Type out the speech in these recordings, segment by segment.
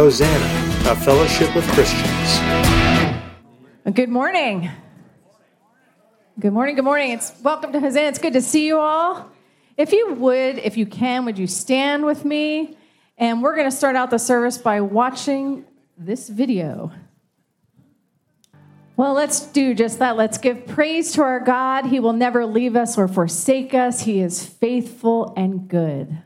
Hosanna, a fellowship with Christians. Good morning. Good morning. Good morning. It's welcome to Hosanna. It's good to see you all. If you would, if you can, would you stand with me? And we're going to start out the service by watching this video. Well, let's do just that. Let's give praise to our God. He will never leave us or forsake us. He is faithful and good.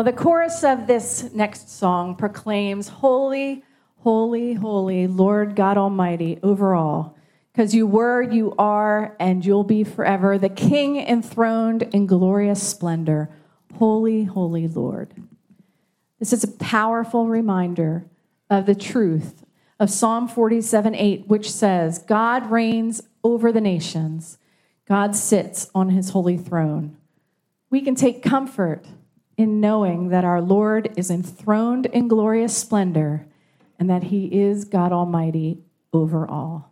Well, the chorus of this next song proclaims, Holy, holy, holy, Lord God Almighty, over all. Because you were, you are, and you'll be forever, the King enthroned in glorious splendor. Holy, holy Lord. This is a powerful reminder of the truth of Psalm 47 8, which says, God reigns over the nations, God sits on his holy throne. We can take comfort in knowing that our Lord is enthroned in glorious splendor and that he is God Almighty over all.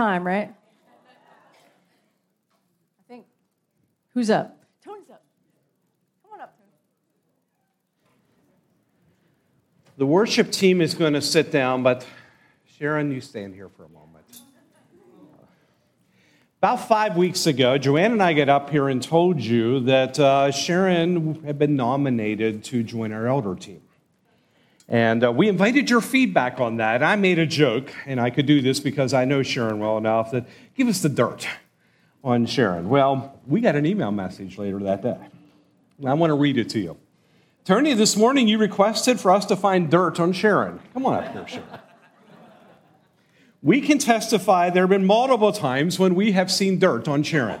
time, right? I think. Who's up? Tony's up. Come on up, The worship team is going to sit down, but Sharon, you stand here for a moment. About five weeks ago, Joanne and I got up here and told you that uh, Sharon had been nominated to join our elder team. And uh, we invited your feedback on that. I made a joke, and I could do this because I know Sharon well enough that give us the dirt on Sharon. Well, we got an email message later that day. I want to read it to you. Tony, this morning you requested for us to find dirt on Sharon. Come on up here, Sharon. We can testify there have been multiple times when we have seen dirt on Sharon.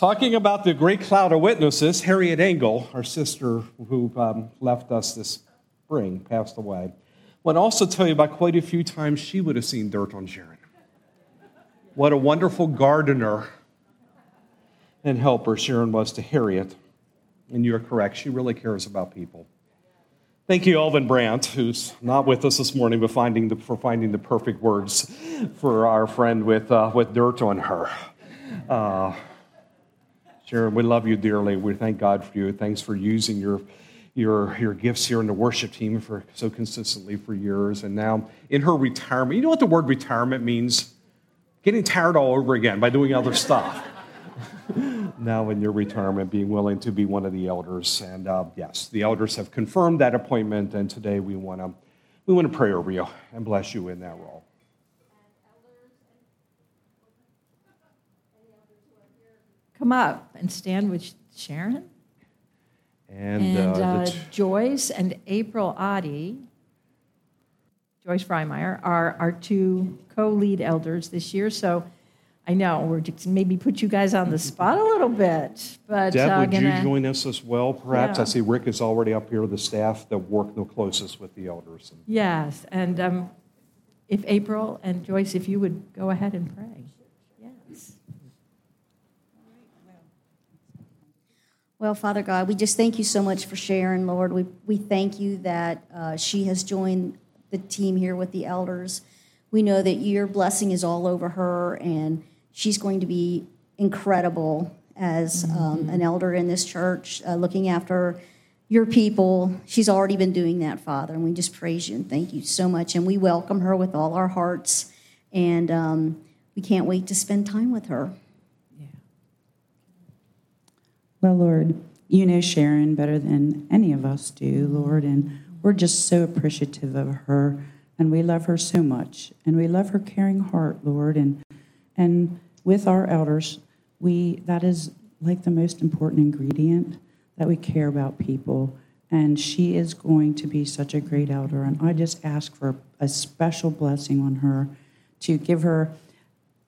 Talking about the great cloud of witnesses, Harriet Engel, our sister who um, left us this spring, passed away, would also tell you about quite a few times she would have seen dirt on Sharon. What a wonderful gardener and helper Sharon was to Harriet. And you're correct, she really cares about people. Thank you, Alvin Brandt, who's not with us this morning, but finding the, for finding the perfect words for our friend with, uh, with dirt on her. Uh, Sharon, we love you dearly. We thank God for you. Thanks for using your, your, your gifts here in the worship team for so consistently for years. And now in her retirement, you know what the word retirement means? Getting tired all over again by doing other stuff. now in your retirement, being willing to be one of the elders. And uh, yes, the elders have confirmed that appointment, and today we want to we want to pray over you and bless you in that role. Come up and stand with Sharon and, and uh, uh, t- Joyce and April Adi. Joyce Freimeyer are our two co-lead elders this year. So I know we're just maybe put you guys on the spot a little bit, but Deb, uh, would gonna, you join us as well, perhaps? I see Rick is already up here, the staff that work the closest with the elders. yes, and um, if April and Joyce, if you would go ahead and pray. Yes. Well, Father God, we just thank you so much for Sharon, Lord. We, we thank you that uh, she has joined the team here with the elders. We know that your blessing is all over her, and she's going to be incredible as um, an elder in this church, uh, looking after your people. She's already been doing that, Father, and we just praise you and thank you so much. And we welcome her with all our hearts, and um, we can't wait to spend time with her. Well, Lord, you know Sharon better than any of us do, Lord, and we're just so appreciative of her, and we love her so much, and we love her caring heart, Lord, and and with our elders, we that is like the most important ingredient that we care about people, and she is going to be such a great elder, and I just ask for a special blessing on her to give her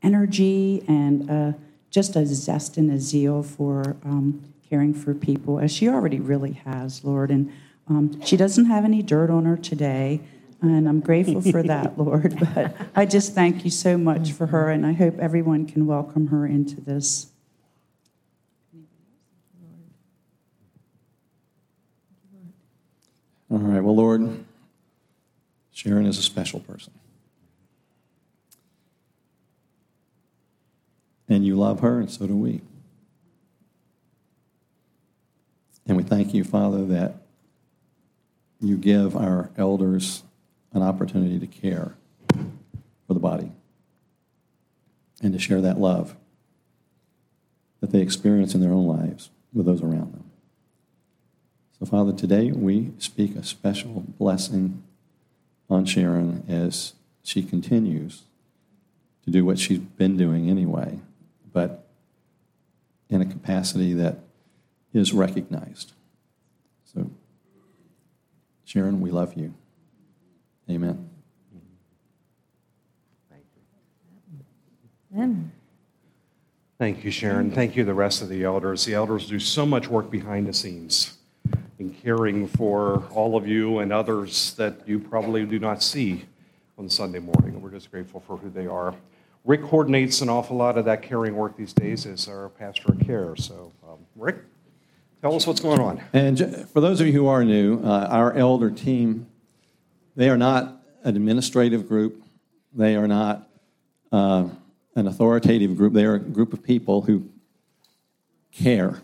energy and uh, just a zest and a zeal for um, caring for people, as she already really has, Lord. And um, she doesn't have any dirt on her today, and I'm grateful for that, Lord. But I just thank you so much for her, and I hope everyone can welcome her into this. All right. Well, Lord, Sharon is a special person. And you love her, and so do we. And we thank you, Father, that you give our elders an opportunity to care for the body and to share that love that they experience in their own lives with those around them. So, Father, today we speak a special blessing on Sharon as she continues to do what she's been doing anyway, but in a capacity that is recognized. So, Sharon, we love you. Amen. Amen. Thank you, Sharon. Thank you, the rest of the elders. The elders do so much work behind the scenes in caring for all of you and others that you probably do not see on Sunday morning. We're just grateful for who they are. Rick coordinates an awful lot of that caring work these days as our pastor of care. So, um, Rick, tell us what's going on. And for those of you who are new, uh, our elder team, they are not an administrative group. They are not uh, an authoritative group. They are a group of people who care.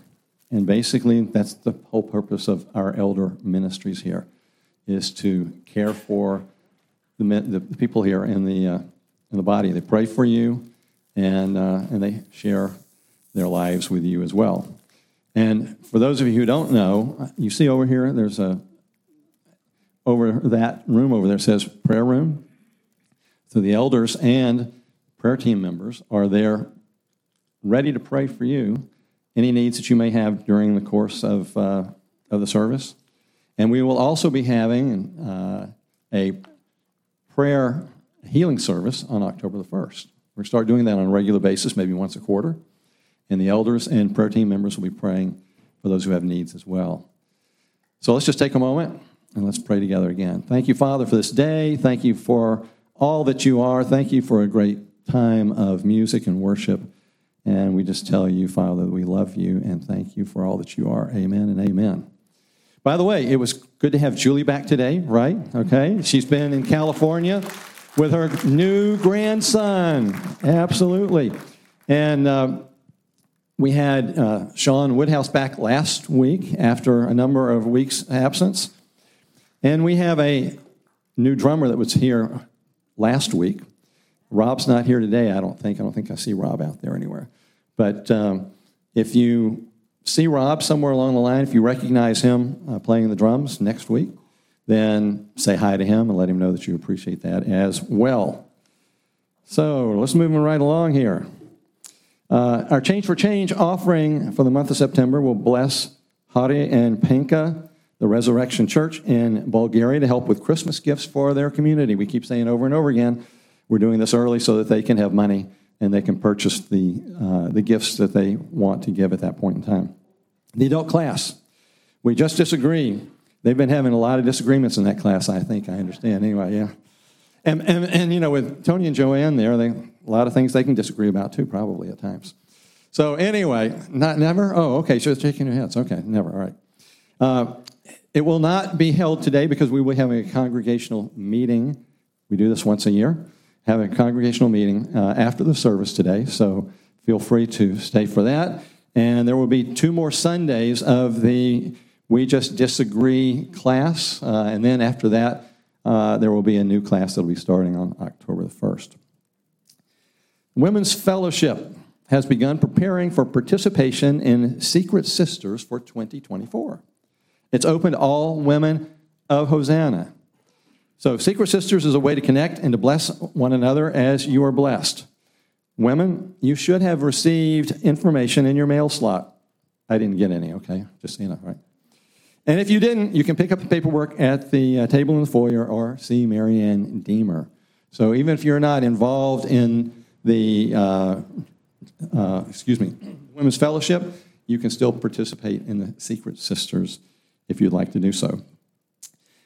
And basically, that's the whole purpose of our elder ministries here, is to care for the, the people here in the, uh, in the body. They pray for you, and, uh, and they share their lives with you as well. And for those of you who don't know, you see over here, there's a, over that room over there says prayer room. So the elders and prayer team members are there ready to pray for you, any needs that you may have during the course of, uh, of the service. And we will also be having uh, a prayer healing service on October the 1st. We'll start doing that on a regular basis, maybe once a quarter. And the elders and prayer team members will be praying for those who have needs as well. So let's just take a moment and let's pray together again. Thank you, Father, for this day. Thank you for all that you are. Thank you for a great time of music and worship. And we just tell you, Father, that we love you and thank you for all that you are. Amen and amen. By the way, it was good to have Julie back today, right? Okay. She's been in California with her new grandson. Absolutely. And uh, we had uh, Sean Woodhouse back last week after a number of weeks' absence. And we have a new drummer that was here last week. Rob's not here today, I don't think. I don't think I see Rob out there anywhere. But um, if you see Rob somewhere along the line, if you recognize him uh, playing the drums next week, then say hi to him and let him know that you appreciate that as well. So let's move right along here. Uh, our Change for Change offering for the month of September will bless Hari and Penka the Resurrection Church in Bulgaria to help with Christmas gifts for their community. We keep saying over and over again, we're doing this early so that they can have money and they can purchase the, uh, the gifts that they want to give at that point in time. The adult class, we just disagree. They've been having a lot of disagreements in that class, I think. I understand. Anyway, yeah. And, and, and you know, with Tony and Joanne there, they, a lot of things they can disagree about too, probably at times. So, anyway, not never? Oh, okay. So, shaking your heads. Okay, never. All right. Uh, it will not be held today because we will having a congregational meeting. We do this once a year. have a congregational meeting uh, after the service today, so feel free to stay for that. And there will be two more Sundays of the We Just Disagree class, uh, and then after that, uh, there will be a new class that will be starting on October the 1st. Women's Fellowship has begun preparing for participation in Secret Sisters for 2024. It's open to all women of Hosanna. So, Secret Sisters is a way to connect and to bless one another as you are blessed. Women, you should have received information in your mail slot. I didn't get any, okay? Just so you know, right? And if you didn't, you can pick up the paperwork at the uh, table in the foyer or see Marianne Deemer. So even if you're not involved in the, uh, uh, excuse me, Women's Fellowship, you can still participate in the Secret Sisters if you'd like to do so.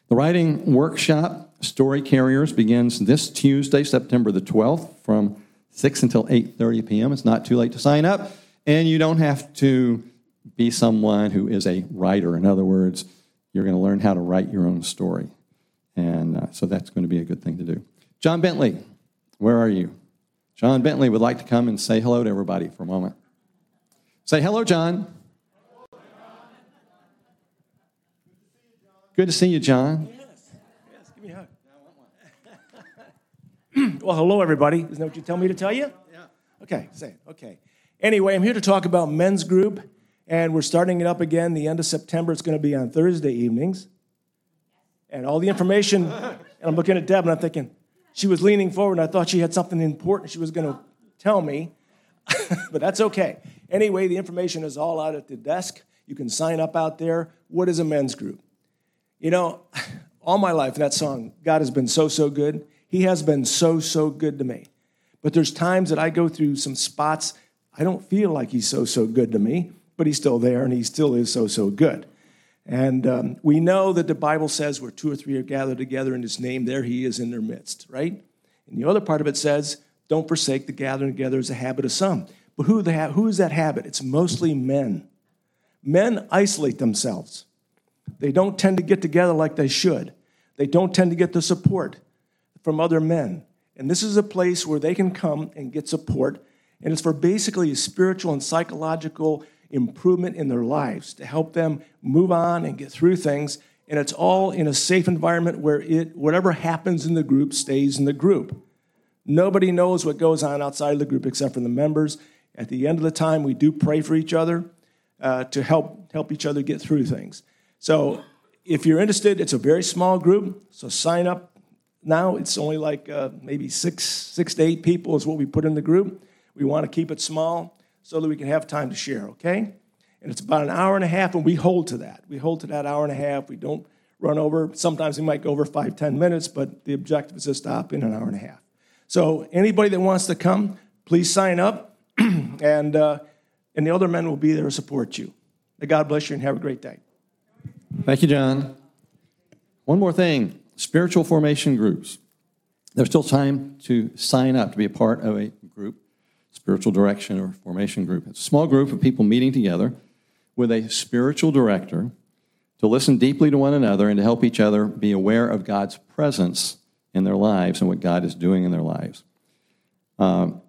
The writing workshop, Story Carriers, begins this Tuesday, September the 12th from 6 until 8.30 p.m. It's not too late to sign up, and you don't have to be someone who is a writer. In other words, you're going to learn how to write your own story. And uh, so that's going to be a good thing to do. John Bentley, where are you? John Bentley would like to come and say hello to everybody for a moment. Say hello, John. Good to see you, John. Yes. Yes. Give me a hug. well, hello, everybody. Isn't that what you tell me to tell you? Yeah. Okay, say it. Okay. Anyway, I'm here to talk about men's group, and we're starting it up again the end of September. It's going to be on Thursday evenings. And all the information, and I'm looking at Deb and I'm thinking, she was leaning forward, and I thought she had something important she was going to tell me, but that's okay. Anyway, the information is all out at the desk. You can sign up out there. What is a men's group? You know, all my life, that song, God has been so, so good. He has been so, so good to me. But there's times that I go through some spots, I don't feel like He's so, so good to me, but He's still there and He still is so, so good. And um, we know that the Bible says where two or three are gathered together in His name, there He is in their midst, right? And the other part of it says, don't forsake the gathering together as a habit of some. But who, the who is that habit? It's mostly men. Men isolate themselves. They don't tend to get together like they should. They don't tend to get the support from other men. And this is a place where they can come and get support. And it's for basically a spiritual and psychological improvement in their lives to help them move on and get through things. And it's all in a safe environment where it, whatever happens in the group stays in the group. Nobody knows what goes on outside of the group except for the members. At the end of the time, we do pray for each other uh, to help, help each other get through things. So if you're interested, it's a very small group, so sign up now. It's only like uh, maybe six, six to eight people is what we put in the group. We want to keep it small so that we can have time to share, okay? And it's about an hour and a half, and we hold to that. We hold to that hour and a half. We don't run over. Sometimes we might go over five, ten minutes, but the objective is to stop in an hour and a half. So anybody that wants to come, please sign up, and, uh, and the other men will be there to support you. May God bless you and have a great day. Thank you, John. One more thing spiritual formation groups. There's still time to sign up to be a part of a spiritual direction or formation group. It's a small group of people meeting together with a spiritual director to listen deeply to one another and to help each other be aware of God's presence in their lives and what God is doing in their lives. Um,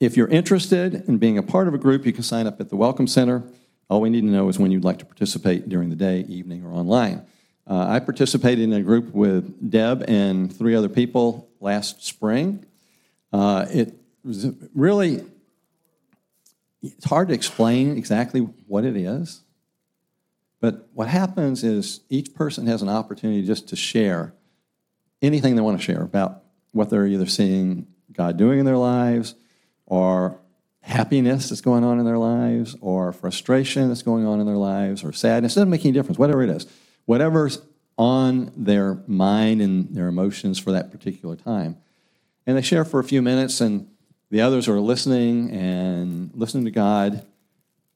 if you're interested in being a part of a group, you can sign up at the Welcome Center. All we need to know is when you'd like to participate during the day, evening, or online. Uh, I participated in a group with Deb and three other people last spring. Uh, it really, it's hard to explain exactly what it is. But what happens is each person has an opportunity just to share anything they want to share about what they're either seeing God doing in their lives or happiness that's going on in their lives or frustration that's going on in their lives or sadness. It doesn't make any difference, whatever it is. Whatever's on their mind and their emotions for that particular time. And they share for a few minutes, and the others are listening and listening to God.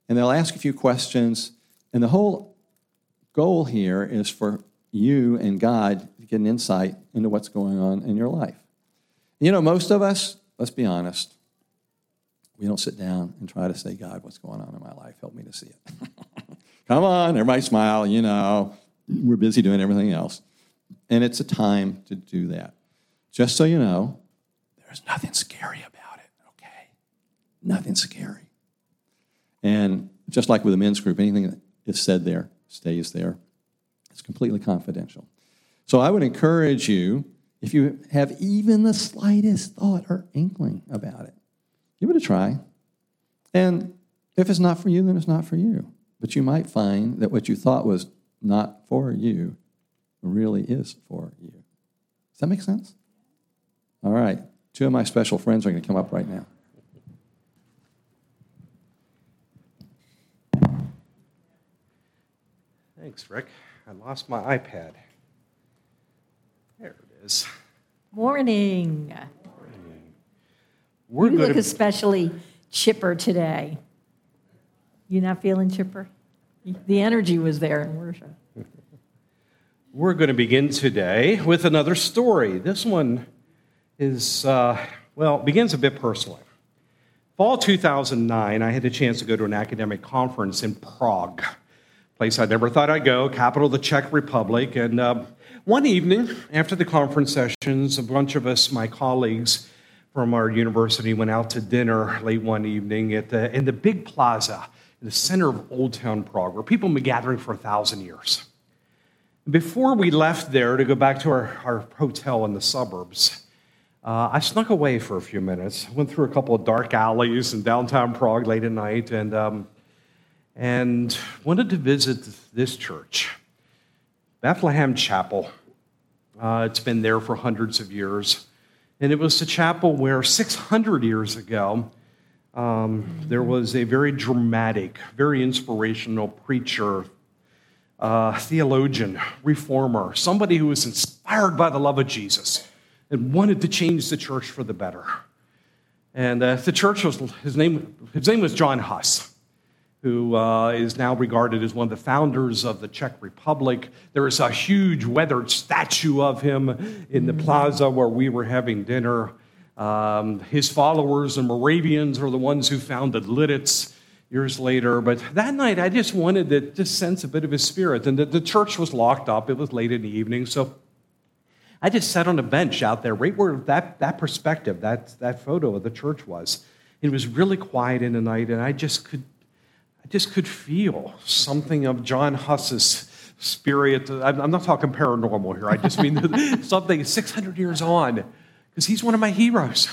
And they'll ask a few questions. And the whole goal here is for you and God to get an insight into what's going on in your life. You know, most of us, let's be honest, we don't sit down and try to say, God, what's going on in my life? Help me to see it. Come on, everybody smile, you know. We're busy doing everything else. And it's a time to do that. Just so you know, there's nothing scary about? Nothing scary. And just like with a men's group, anything that is said there stays there. It's completely confidential. So I would encourage you, if you have even the slightest thought or inkling about it, Give it a try. And if it's not for you, then it's not for you. But you might find that what you thought was not for you really is for you. Does that make sense? All right. Two of my special friends are going to come up right now. Thanks, Rick. I lost my iPad. There it is. Morning. We're you look to especially chipper today. You not feeling chipper? The energy was there in worship. We're going to begin today with another story. This one is, uh, well, begins a bit personally. Fall 2009, I had the chance to go to an academic conference in Prague, place I never thought I'd go, capital of the Czech Republic. And uh, one evening, after the conference sessions, a bunch of us, my colleagues, from our university went out to dinner late one evening at the, in the big plaza in the center of Old Town Prague, where people have been gathering for a thousand years. Before we left there to go back to our, our hotel in the suburbs, uh, I snuck away for a few minutes. Went through a couple of dark alleys in downtown Prague late at night and, um, and wanted to visit this church, Bethlehem Chapel. Uh, it's been there for hundreds of years. And it was a chapel where 600 years ago, um, there was a very dramatic, very inspirational preacher, uh, theologian, reformer, somebody who was inspired by the love of Jesus and wanted to change the church for the better. And uh, the church was, his name, his name was John Huss who uh, is now regarded as one of the founders of the Czech Republic. There is a huge weathered statue of him in the plaza where we were having dinner. Um, his followers, the Moravians, are the ones who founded Lititz years later. But that night, I just wanted to just sense a bit of his spirit. And the, the church was locked up, it was late in the evening. So I just sat on a bench out there, right where that, that perspective, that, that photo of the church was. It was really quiet in the night, and I just could I just could feel something of John Huss's spirit. I'm not talking paranormal here. I just mean something 600 years on, because he's one of my heroes.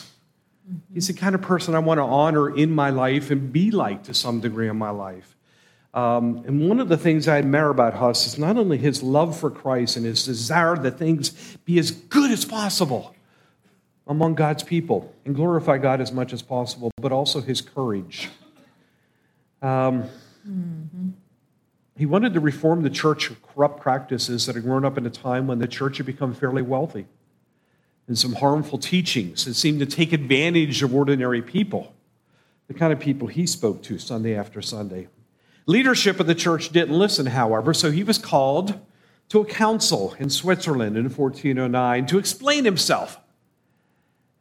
He's the kind of person I want to honor in my life and be like to some degree in my life. Um, and one of the things I admire about Huss is not only his love for Christ and his desire that things be as good as possible among God's people and glorify God as much as possible, but also his courage. Um, mm-hmm. He wanted to reform the church of corrupt practices that had grown up in a time when the church had become fairly wealthy and some harmful teachings that seemed to take advantage of ordinary people, the kind of people he spoke to Sunday after Sunday. Leadership of the church didn't listen, however, so he was called to a council in Switzerland in 1409 to explain himself.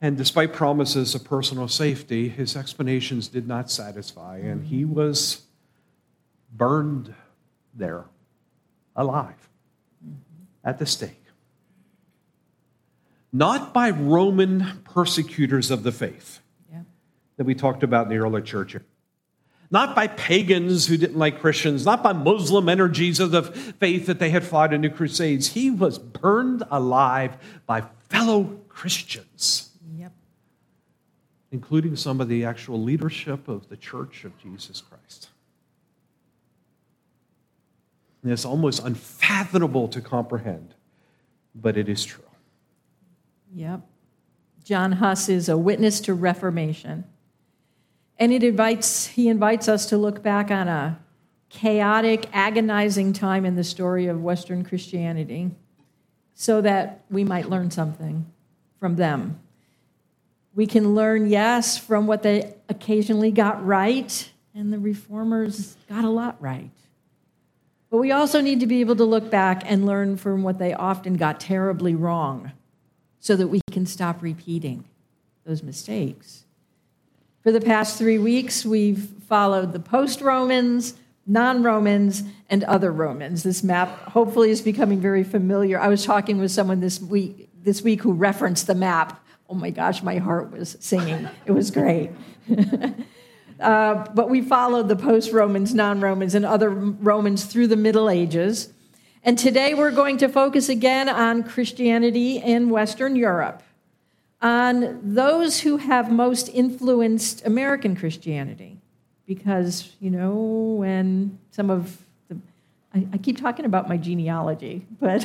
And despite promises of personal safety, his explanations did not satisfy, and he mm-hmm. was burned there alive mm-hmm. at the stake. Not by Roman persecutors of the faith yeah. that we talked about in the early church here. not by pagans who didn't like Christians, not by Muslim energies of the faith that they had fought in the Crusades. He was burned alive by fellow Christians. Including some of the actual leadership of the Church of Jesus Christ. And it's almost unfathomable to comprehend, but it is true. Yep. John Huss is a witness to Reformation. And it invites, he invites us to look back on a chaotic, agonizing time in the story of Western Christianity so that we might learn something from them. We can learn, yes, from what they occasionally got right, and the reformers got a lot right. But we also need to be able to look back and learn from what they often got terribly wrong so that we can stop repeating those mistakes. For the past three weeks, we've followed the post Romans, non Romans, and other Romans. This map hopefully is becoming very familiar. I was talking with someone this week, this week who referenced the map. Oh my gosh, my heart was singing. It was great. uh, but we followed the post Romans, non Romans, and other Romans through the Middle Ages. And today we're going to focus again on Christianity in Western Europe on those who have most influenced American Christianity. Because, you know, when some of I, I keep talking about my genealogy, but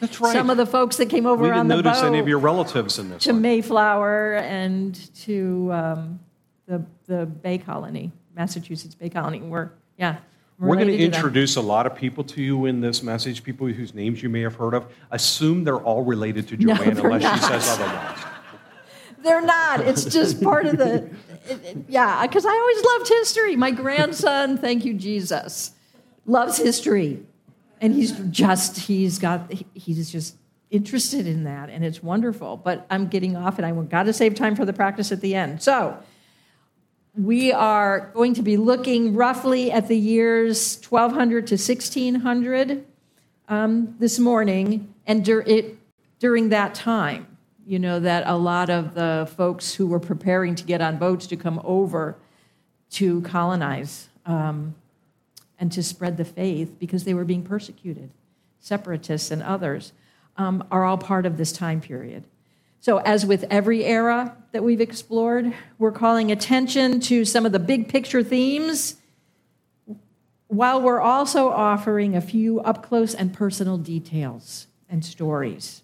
That's right. some of the folks that came over we didn't the notice boat any of your relatives in this to one. Mayflower and to um, the, the Bay Colony, Massachusetts Bay Colony, were, yeah, we're going to to introduce a lot of people to you in this message, people whose names you may have heard of. Assume they're all related to Joanne no, unless not. she says otherwise. They're not. It's just part of the, it, it, yeah, because I always loved history. My grandson, thank you, Jesus, loves history. And he's just, he's got, he's just interested in that, and it's wonderful. But I'm getting off, and I got to save time for the practice at the end. So, we are going to be looking roughly at the years 1200 to 1600 um, this morning, and dur- it, during that time, you know, that a lot of the folks who were preparing to get on boats to come over to colonize um, and to spread the faith because they were being persecuted, separatists and others, um, are all part of this time period. So, as with every era that we've explored, we're calling attention to some of the big picture themes while we're also offering a few up close and personal details and stories.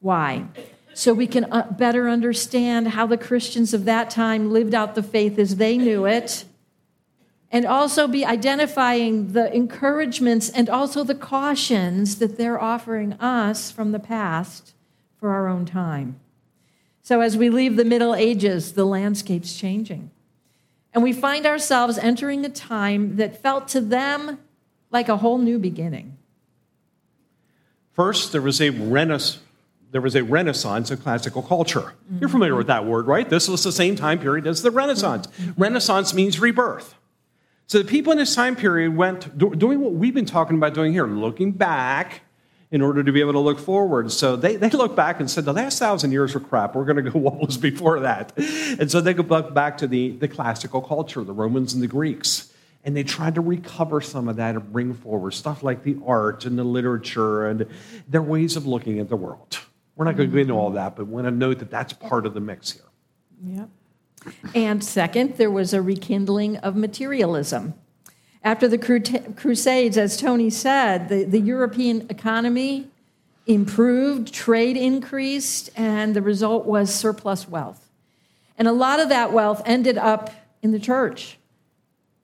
Why? So we can uh, better understand how the Christians of that time lived out the faith as they knew it, and also be identifying the encouragements and also the cautions that they're offering us from the past for our own time. So, as we leave the Middle Ages, the landscape's changing. And we find ourselves entering a time that felt to them like a whole new beginning. First, there was a renaissance. There was a renaissance of classical culture. Mm-hmm. You're familiar with that word, right? This was the same time period as the Renaissance. Mm-hmm. Renaissance means rebirth. So the people in this time period went doing what we've been talking about doing here, looking back in order to be able to look forward. So they, they look back and said, the last thousand years were crap. We're going to go what was before that. And so they go back to the, the classical culture, the Romans and the Greeks. And they tried to recover some of that and bring forward stuff like the art and the literature and their ways of looking at the world. We're not going to go into all that, but we want to note that that's part of the mix here. Yep. And second, there was a rekindling of materialism. After the Crusades, as Tony said, the, the European economy improved, trade increased, and the result was surplus wealth. And a lot of that wealth ended up in the church.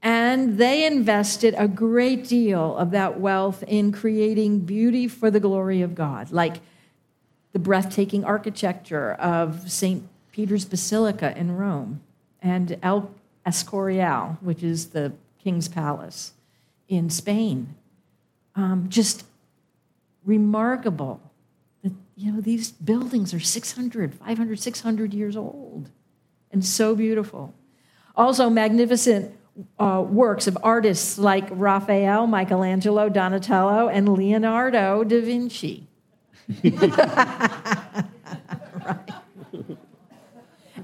And they invested a great deal of that wealth in creating beauty for the glory of God, like the breathtaking architecture of St. Peter's Basilica in Rome and El Escorial, which is the King's Palace in Spain. Um, just remarkable that, you know, these buildings are 600, 500, 600 years old and so beautiful. Also, magnificent uh, works of artists like Raphael, Michelangelo, Donatello, and Leonardo da Vinci. right.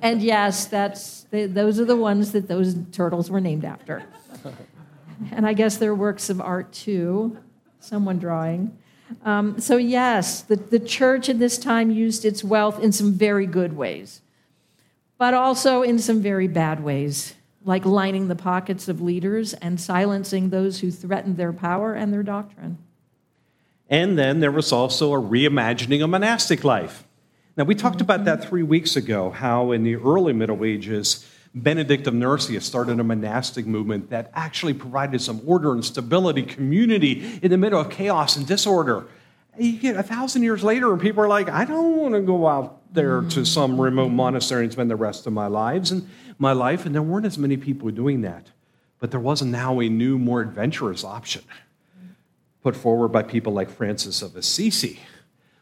And yes, that's, they, those are the ones that those turtles were named after. And I guess they're works of art too, someone drawing. Um, so, yes, the, the church at this time used its wealth in some very good ways, but also in some very bad ways, like lining the pockets of leaders and silencing those who threatened their power and their doctrine. And then there was also a reimagining of monastic life. Now, we talked about that three weeks ago, how in the early Middle Ages, Benedict of Nursia started a monastic movement that actually provided some order and stability, community in the middle of chaos and disorder. You get a thousand years later, and people are like, I don't want to go out there to some remote monastery and spend the rest of my lives and my life. And there weren't as many people doing that. But there was now a new, more adventurous option put forward by people like Francis of Assisi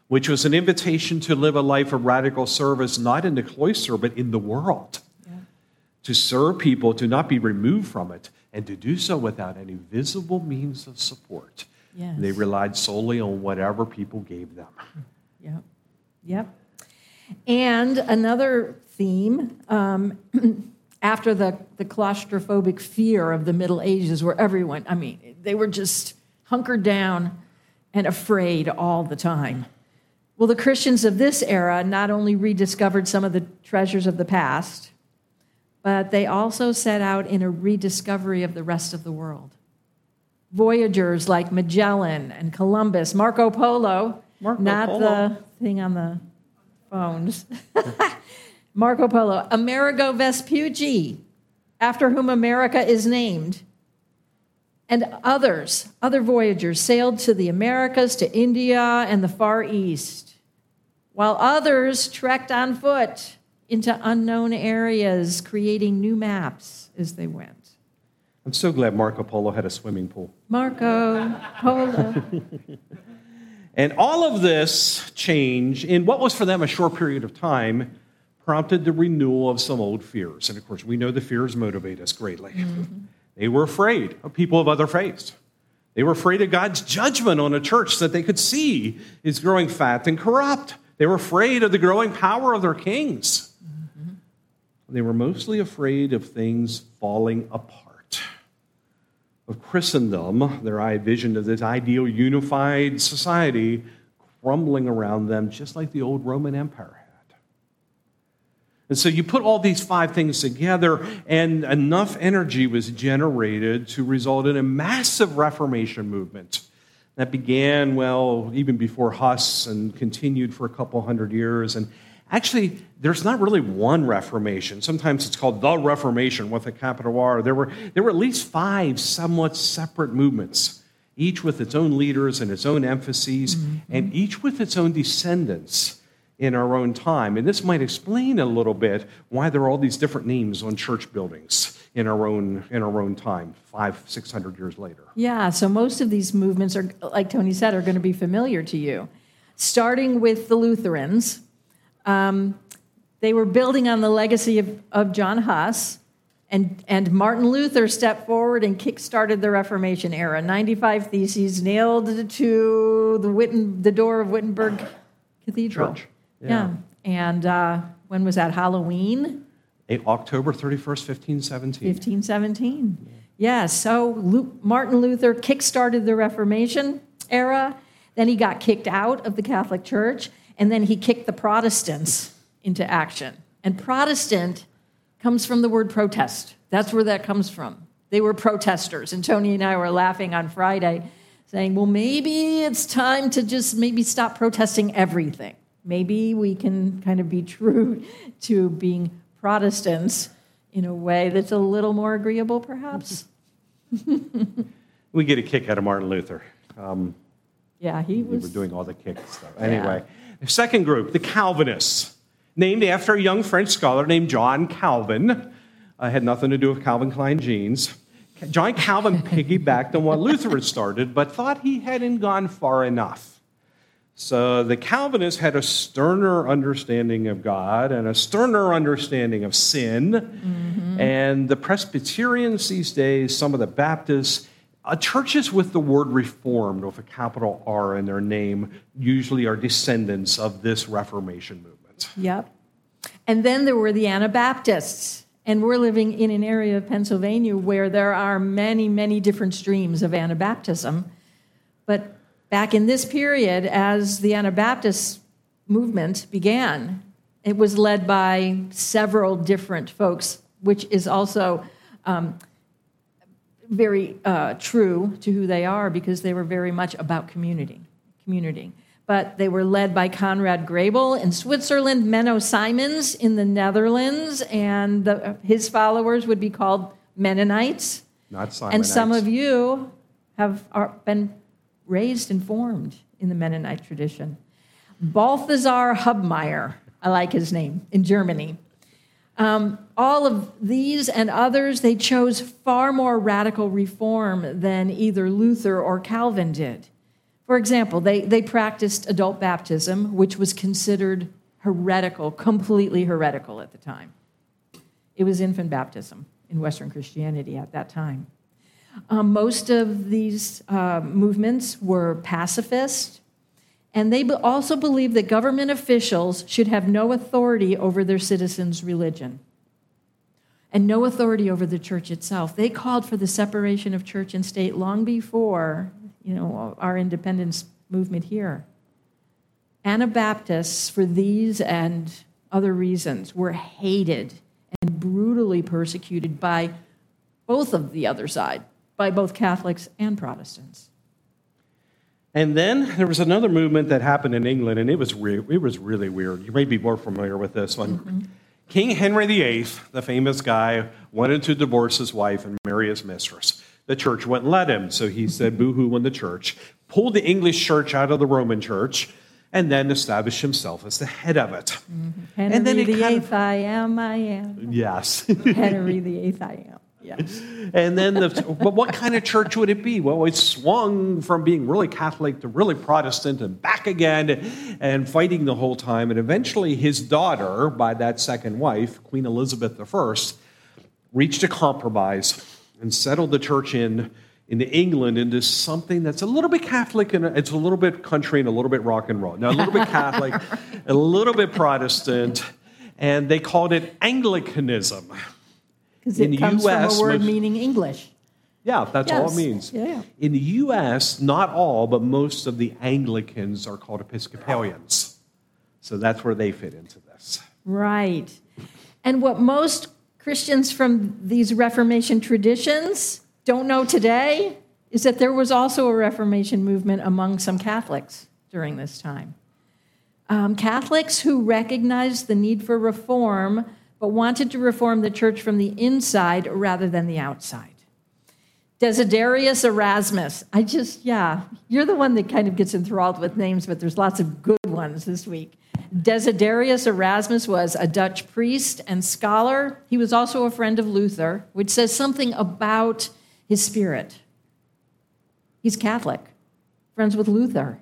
which was an invitation to live a life of radical service, not in the cloister, but in the world. Yeah. To serve people, to not be removed from it, and to do so without any visible means of support. Yes. They relied solely on whatever people gave them. Yep. Yep. And another theme um, after the, the claustrophobic fear of the Middle Ages, where everyone, I mean, they were just hunkered down and afraid all the time. Well, the Christians of this era not only rediscovered some of the treasures of the past, but they also set out in a rediscovery of the rest of the world. Voyagers like Magellan and Columbus, Marco Polo, Marco not Polo. the thing on the phones. Marco Polo, Amerigo Vespucci, after whom America is named, and others, other voyagers, sailed to the Americas, to India, and the Far East, while others trekked on foot into unknown areas, creating new maps as they went. I'm so glad Marco Polo had a swimming pool. Marco Polo. and all of this change, in what was for them a short period of time, prompted the renewal of some old fears. And of course, we know the fears motivate us greatly. Mm-hmm. They were afraid of people of other faiths. They were afraid of God's judgment on a church that they could see is growing fat and corrupt. They were afraid of the growing power of their kings. Mm-hmm. They were mostly afraid of things falling apart. Of Christendom, their vision of this ideal unified society crumbling around them, just like the old Roman Empire and so you put all these five things together, and enough energy was generated to result in a massive Reformation movement that began, well, even before Huss and continued for a couple hundred years. And actually, there's not really one Reformation. Sometimes it's called the Reformation with a capital R. There were, there were at least five somewhat separate movements, each with its own leaders and its own emphases, mm-hmm. and each with its own descendants in our own time. And this might explain a little bit why there are all these different names on church buildings in our own in our own time, five, six hundred years later. Yeah, so most of these movements are, like Tony said, are going to be familiar to you. Starting with the Lutherans, um, they were building on the legacy of, of John Huss. And, and Martin Luther stepped forward and kick-started the Reformation era. 95 theses nailed to the, Witten, the door of Wittenberg Cathedral. Church. Yeah. yeah. And uh, when was that? Halloween? October 31st, 1517. 1517. Yeah. yeah. So Martin Luther kickstarted the Reformation era. Then he got kicked out of the Catholic Church. And then he kicked the Protestants into action. And Protestant comes from the word protest. That's where that comes from. They were protesters. And Tony and I were laughing on Friday, saying, well, maybe it's time to just maybe stop protesting everything. Maybe we can kind of be true to being Protestants in a way that's a little more agreeable, perhaps. we get a kick out of Martin Luther. Um, yeah, he was. We were doing all the kick stuff. Anyway, yeah. the second group, the Calvinists, named after a young French scholar named John Calvin. Uh, had nothing to do with Calvin Klein jeans. John Calvin piggybacked on what Luther had started, but thought he hadn't gone far enough. So the Calvinists had a sterner understanding of God and a sterner understanding of sin. Mm-hmm. And the Presbyterians these days, some of the Baptists, uh, churches with the word reformed with a capital R in their name usually are descendants of this Reformation movement. Yep. And then there were the Anabaptists. And we're living in an area of Pennsylvania where there are many, many different streams of Anabaptism. Back in this period, as the Anabaptist movement began, it was led by several different folks, which is also um, very uh, true to who they are because they were very much about community. Community but they were led by Conrad Grebel in Switzerland, Menno Simons in the Netherlands, and the, his followers would be called Mennonites. Not Simonites. And some of you have been raised and formed in the Mennonite tradition. Balthasar Hubmaier, I like his name, in Germany. Um, all of these and others, they chose far more radical reform than either Luther or Calvin did. For example, they, they practiced adult baptism, which was considered heretical, completely heretical at the time. It was infant baptism in Western Christianity at that time. Um, most of these uh, movements were pacifist, and they also believed that government officials should have no authority over their citizens' religion and no authority over the church itself. They called for the separation of church and state long before you know, our independence movement here. Anabaptists, for these and other reasons, were hated and brutally persecuted by both of the other side, by both Catholics and Protestants. And then there was another movement that happened in England, and it was, re- it was really weird. You may be more familiar with this one. Mm-hmm. King Henry VIII, the famous guy, wanted to divorce his wife and marry his mistress the church wouldn't let him. So he said boo hoo when the church, pulled the English church out of the Roman church, and then established himself as the head of it. Mm-hmm. Henry and then the eighth, of, I am, I am. Yes. Henry the eighth, I am. Yes. And then, the, but what kind of church would it be? Well, it swung from being really Catholic to really Protestant and back again and fighting the whole time. And eventually, his daughter, by that second wife, Queen Elizabeth I, reached a compromise and settled the church in into England into something that's a little bit Catholic and it's a little bit country and a little bit rock and roll. Now, a little bit Catholic, a little bit Protestant, and they called it Anglicanism. Because it comes US, from a word most, meaning English. Yeah, that's yes. all it means. Yeah. In the U.S., not all, but most of the Anglicans are called Episcopalians. So that's where they fit into this. Right. And what most Christians from these Reformation traditions don't know today is that there was also a Reformation movement among some Catholics during this time. Um, Catholics who recognized the need for reform, but wanted to reform the church from the inside rather than the outside. Desiderius Erasmus. I just, yeah, you're the one that kind of gets enthralled with names, but there's lots of good ones this week. Desiderius Erasmus was a Dutch priest and scholar. He was also a friend of Luther, which says something about his spirit. He's Catholic, friends with Luther.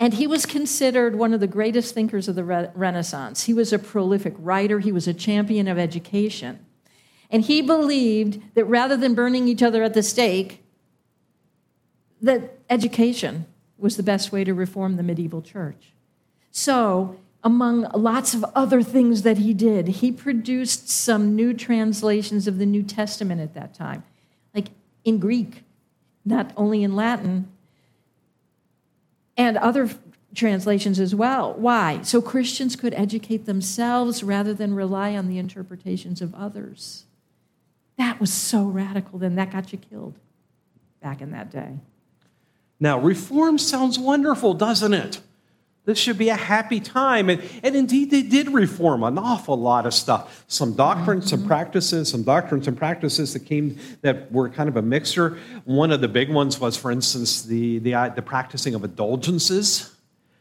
And he was considered one of the greatest thinkers of the Renaissance. He was a prolific writer, he was a champion of education. And he believed that rather than burning each other at the stake, that education was the best way to reform the medieval church. So, among lots of other things that he did, he produced some new translations of the New Testament at that time, like in Greek, not only in Latin, and other translations as well. Why? So Christians could educate themselves rather than rely on the interpretations of others. That was so radical, then that got you killed back in that day. Now, reform sounds wonderful, doesn't it? This should be a happy time. And, and indeed, they did reform an awful lot of stuff. Some doctrines, some practices, some doctrines and practices that came that were kind of a mixture. One of the big ones was, for instance, the, the, uh, the practicing of indulgences.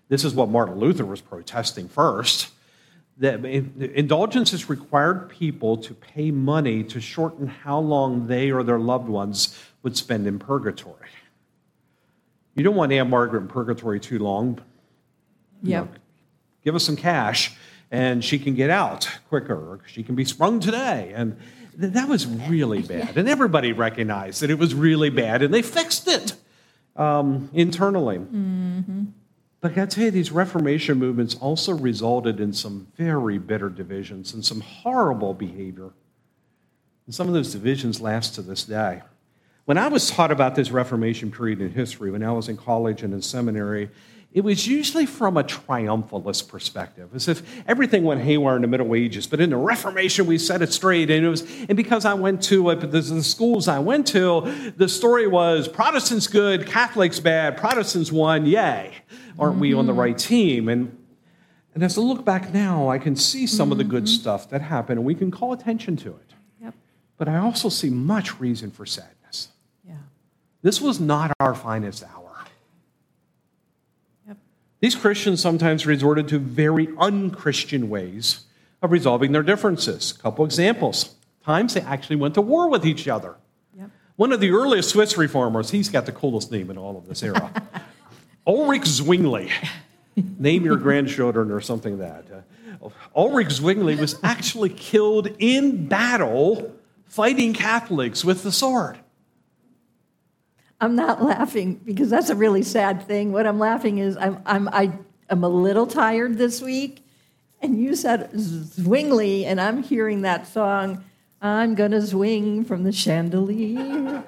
This is what Martin Luther was protesting first. That indulgences required people to pay money to shorten how long they or their loved ones would spend in purgatory. You don't want Aunt Margaret in purgatory too long Yep. know, give us some cash and she can get out quicker. Or she can be sprung today. And th- that was really bad. And everybody recognized that it was really bad and they fixed it um, internally. But i gotta tell you these reformation movements also resulted in some very bitter divisions and some horrible behavior. And some of those divisions last to this day. When i was taught about this reformation period in history when i was in college and in seminary it was usually from a triumphalist perspective, as if everything went haywire in the Middle Ages. But in the Reformation, we set it straight. And, it was, and because I went to uh, the, the schools I went to, the story was Protestants good, Catholics bad, Protestants won, yay. Aren't mm-hmm. we on the right team? And, and as I look back now, I can see some mm-hmm. of the good mm-hmm. stuff that happened, and we can call attention to it. Yep. But I also see much reason for sadness. Yeah. This was not our finest hour. These Christians sometimes resorted to very unchristian ways of resolving their differences. A couple examples. Times they actually went to war with each other. Yep. One of the earliest Swiss reformers, he's got the coolest name in all of this era. Ulrich Zwingli. Name your grandchildren or something like that. Uh, Ulrich Zwingli was actually killed in battle fighting Catholics with the sword. I'm not laughing because that's a really sad thing. What I'm laughing is I'm, I'm, I, am a little tired this week, and you said Zwingli, and I'm hearing that song, I'm gonna swing from the chandelier.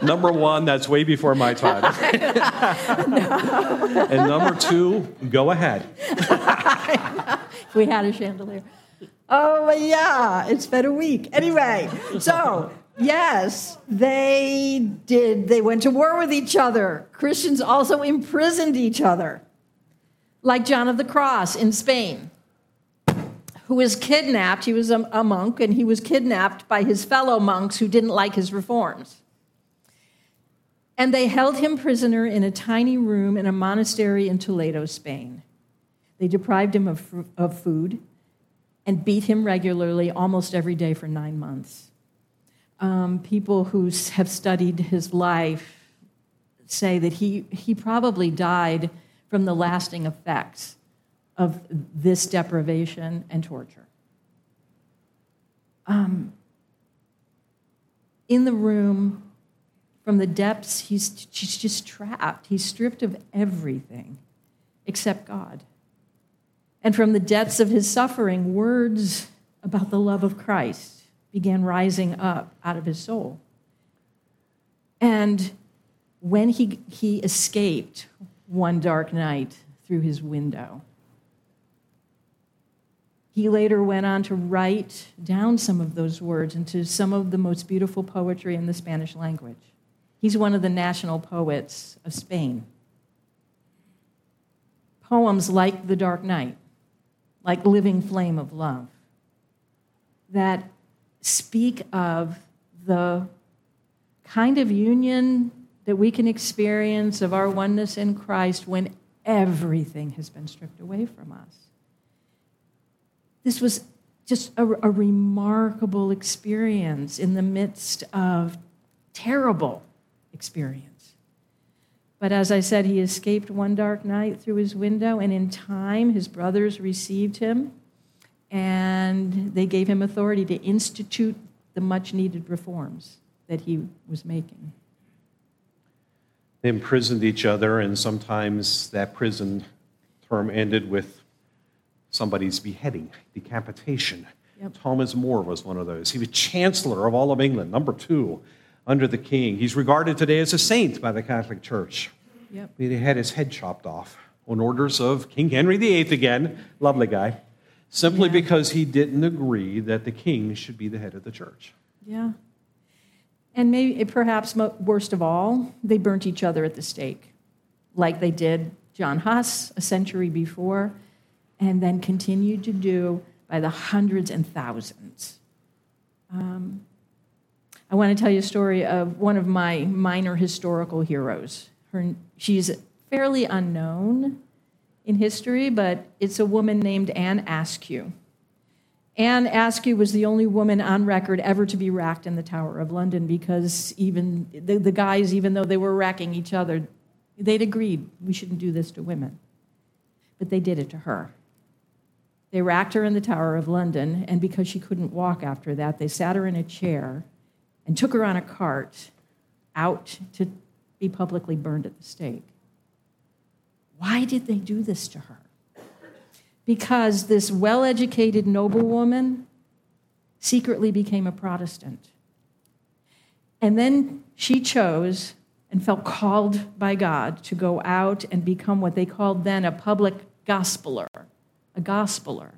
number one, that's way before my time. no. and number two, go ahead. we had a chandelier. Oh, yeah, it's been a week. Anyway, so yes, they did. They went to war with each other. Christians also imprisoned each other, like John of the Cross in Spain, who was kidnapped. He was a, a monk, and he was kidnapped by his fellow monks who didn't like his reforms. And they held him prisoner in a tiny room in a monastery in Toledo, Spain. They deprived him of, of food and beat him regularly almost every day for nine months. Um, people who have studied his life say that he, he probably died from the lasting effects of this deprivation and torture. Um, in the room, from the depths, he's, he's just trapped. He's stripped of everything except God. And from the depths of his suffering, words about the love of Christ began rising up out of his soul. And when he, he escaped one dark night through his window, he later went on to write down some of those words into some of the most beautiful poetry in the Spanish language. He's one of the national poets of Spain. Poems like The Dark Night like living flame of love that speak of the kind of union that we can experience of our oneness in Christ when everything has been stripped away from us. This was just a, a remarkable experience in the midst of terrible experience. But as I said, he escaped one dark night through his window, and in time, his brothers received him, and they gave him authority to institute the much needed reforms that he was making. They imprisoned each other, and sometimes that prison term ended with somebody's beheading, decapitation. Yep. Thomas More was one of those. He was Chancellor of all of England, number two under the king. He's regarded today as a saint by the Catholic Church. Yep. He had his head chopped off on orders of King Henry VIII again, lovely guy. simply Yeah. because he didn't agree that the king should be the head of the church. Yeah. And maybe, perhaps mo- worst of all, they burnt each other at the stake, like they did John Huss a century before, and then continued to do by the hundreds and thousands. Um, I want to tell you a story of one of my minor historical heroes. Her, she's fairly unknown in history, but it's a woman named Anne Askew. Anne Askew was the only woman on record ever to be racked in the Tower of London because even the, the guys, even though they were racking each other, they'd agreed we shouldn't do this to women. But they did it to her. They racked her in the Tower of London, and because she couldn't walk after that, they sat her in a chair and took her on a cart out to be publicly burned at the stake. Why did they do this to her? Because this well educated noblewoman secretly became a Protestant. And then she chose and felt called by God to go out and become what they called then a public gospeler, a gospeler,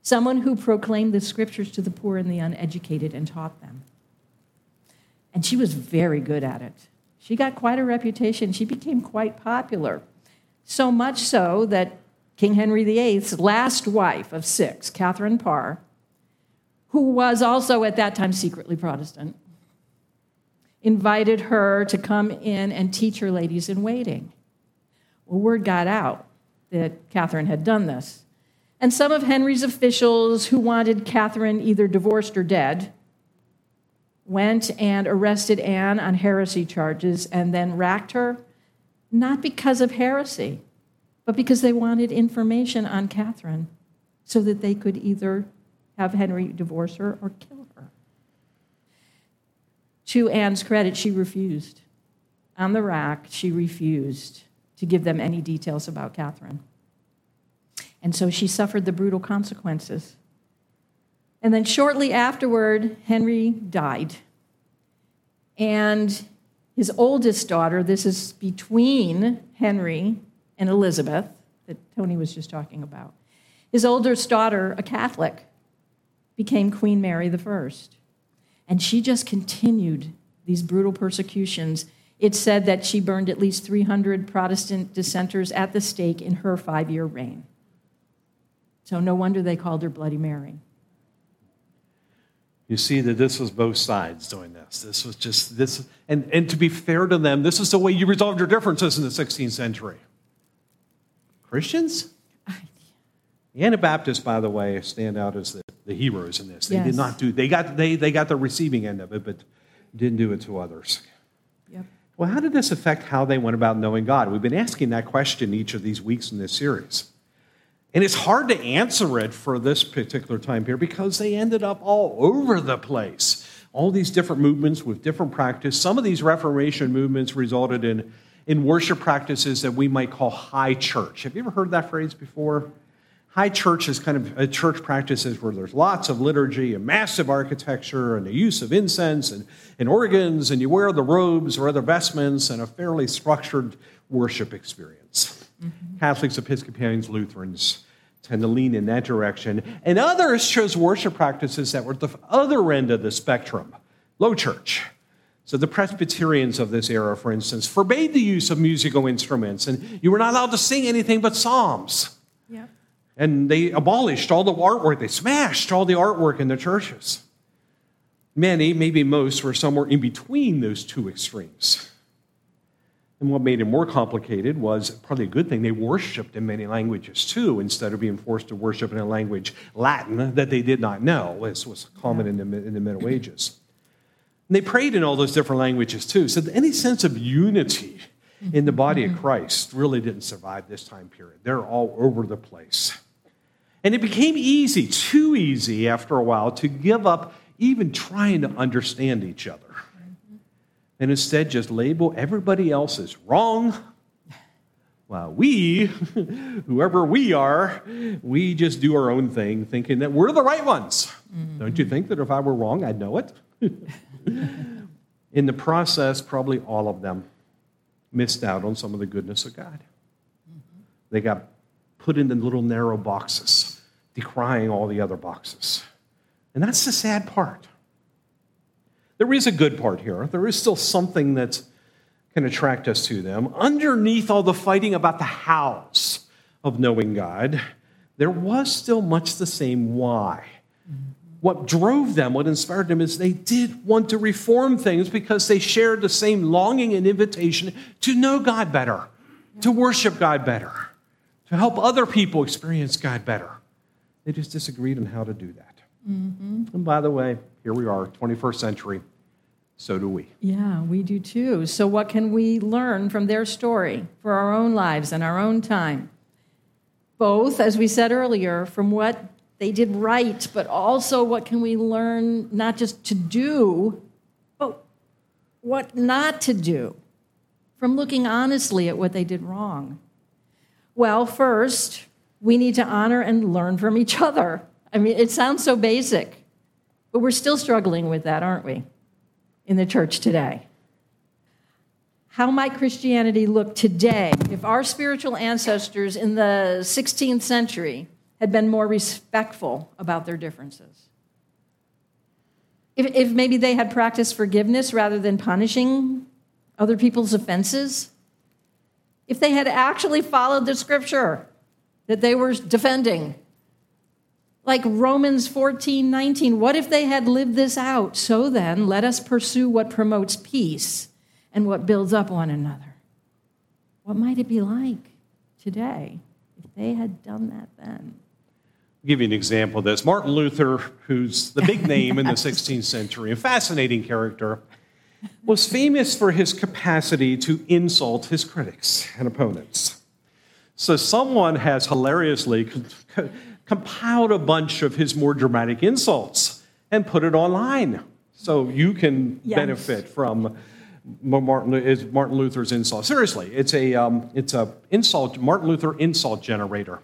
someone who proclaimed the scriptures to the poor and the uneducated and taught them. And she was very good at it. She got quite a reputation. She became quite popular. So much so that King Henry VIII's last wife of six, Catherine Parr, who was also at that time secretly Protestant, invited her to come in and teach her ladies in waiting. Well, word got out that Catherine had done this. And some of Henry's officials who wanted Catherine either divorced or dead went and arrested Anne on heresy charges and then racked her, not because of heresy, but because they wanted information on Catherine so that they could either have Henry divorce her or kill her. To Anne's credit, she refused. On the rack, she refused to give them any details about Catherine. And so she suffered the brutal consequences. And then shortly afterward, Henry died. And his oldest daughter, this is between Henry and Elizabeth, that Tony was just talking about. His oldest daughter, a Catholic, became Queen Mary I. And she just continued these brutal persecutions. It said that she burned at least 300 Protestant dissenters at the stake in her five year reign. So no wonder they called her Bloody Mary. You see that this was both sides doing this. This was just this, and, and to be fair to them, this is the way you resolved your differences in the 16th century. Christians? The Anabaptists, by the way, stand out as the, the heroes in this. They Yes. did not do, they got, they, they got the receiving end of it, but didn't do it to others. Yep. Well, how did this affect how they went about knowing God? We've been asking that question each of these weeks in this series. And it's hard to answer it for this particular time period because they ended up all over the place. All these different movements with different practice. Some of these Reformation movements resulted in, in worship practices that we might call high church. Have you ever heard that phrase before? High church is kind of a church practices where there's lots of liturgy and massive architecture and the use of incense and, and organs, and you wear the robes or other vestments and a fairly structured worship experience. Mm-hmm. Catholics, Episcopalians, Lutherans tend to lean in that direction. And others chose worship practices that were at the other end of the spectrum, low church. So the Presbyterians of this era, for instance, forbade the use of musical instruments, and you were not allowed to sing anything but psalms. And they abolished all the artwork, they smashed all the artwork in the churches. Many, maybe most, were somewhere in between those two extremes. And what made it more complicated was probably a good thing, they worshiped in many languages too, instead of being forced to worship in a language, Latin, that they did not know, as was common in the, in the Middle Ages. And they prayed in all those different languages too. So any sense of unity in the body of Christ really didn't survive this time period. They're all over the place. And it became easy, too easy after a while, to give up even trying to understand each other. And instead just label everybody else as wrong. While we, whoever we are, we just do our own thing, thinking that we're the right ones. Don't you think that if I were wrong, I'd know it? In the process, probably all of them missed out on some of the goodness of God. They got put in the little narrow boxes, decrying all the other boxes. And that's the sad part. There is a good part here. There is still something that can attract us to them. Underneath all the fighting about the hows of knowing God, there was still much the same why. What drove them, what inspired them, is they did want to reform things because they shared the same longing and invitation to know God better, to worship God better, to help other people experience God better. They just disagreed on how to do that. Mm-hmm. And by the way, here we are, 21st century. So do we. Yeah, we do too. So, what can we learn from their story for our own lives and our own time? Both, as we said earlier, from what they did right, but also what can we learn not just to do, but what not to do from looking honestly at what they did wrong? Well, first, we need to honor and learn from each other. I mean, it sounds so basic, but we're still struggling with that, aren't we, in the church today? How might Christianity look today if our spiritual ancestors in the 16th century had been more respectful about their differences? If, if maybe they had practiced forgiveness rather than punishing other people's offenses? If they had actually followed the scripture that they were defending like Romans 14, 19. What if they had lived this out? So then, let us pursue what promotes peace and what builds up one another. What might it be like today if they had done that then? I'll give you an example of this. Martin Luther, who's the big name in the 16th century, a fascinating character, was famous for his capacity to insult his critics and opponents. So someone has hilariously compiled a bunch of his more dramatic insults and put it online so you can yes. benefit from Martin, Martin Luther's insult. Seriously, it's a um, it's a insult Martin Luther insult generator.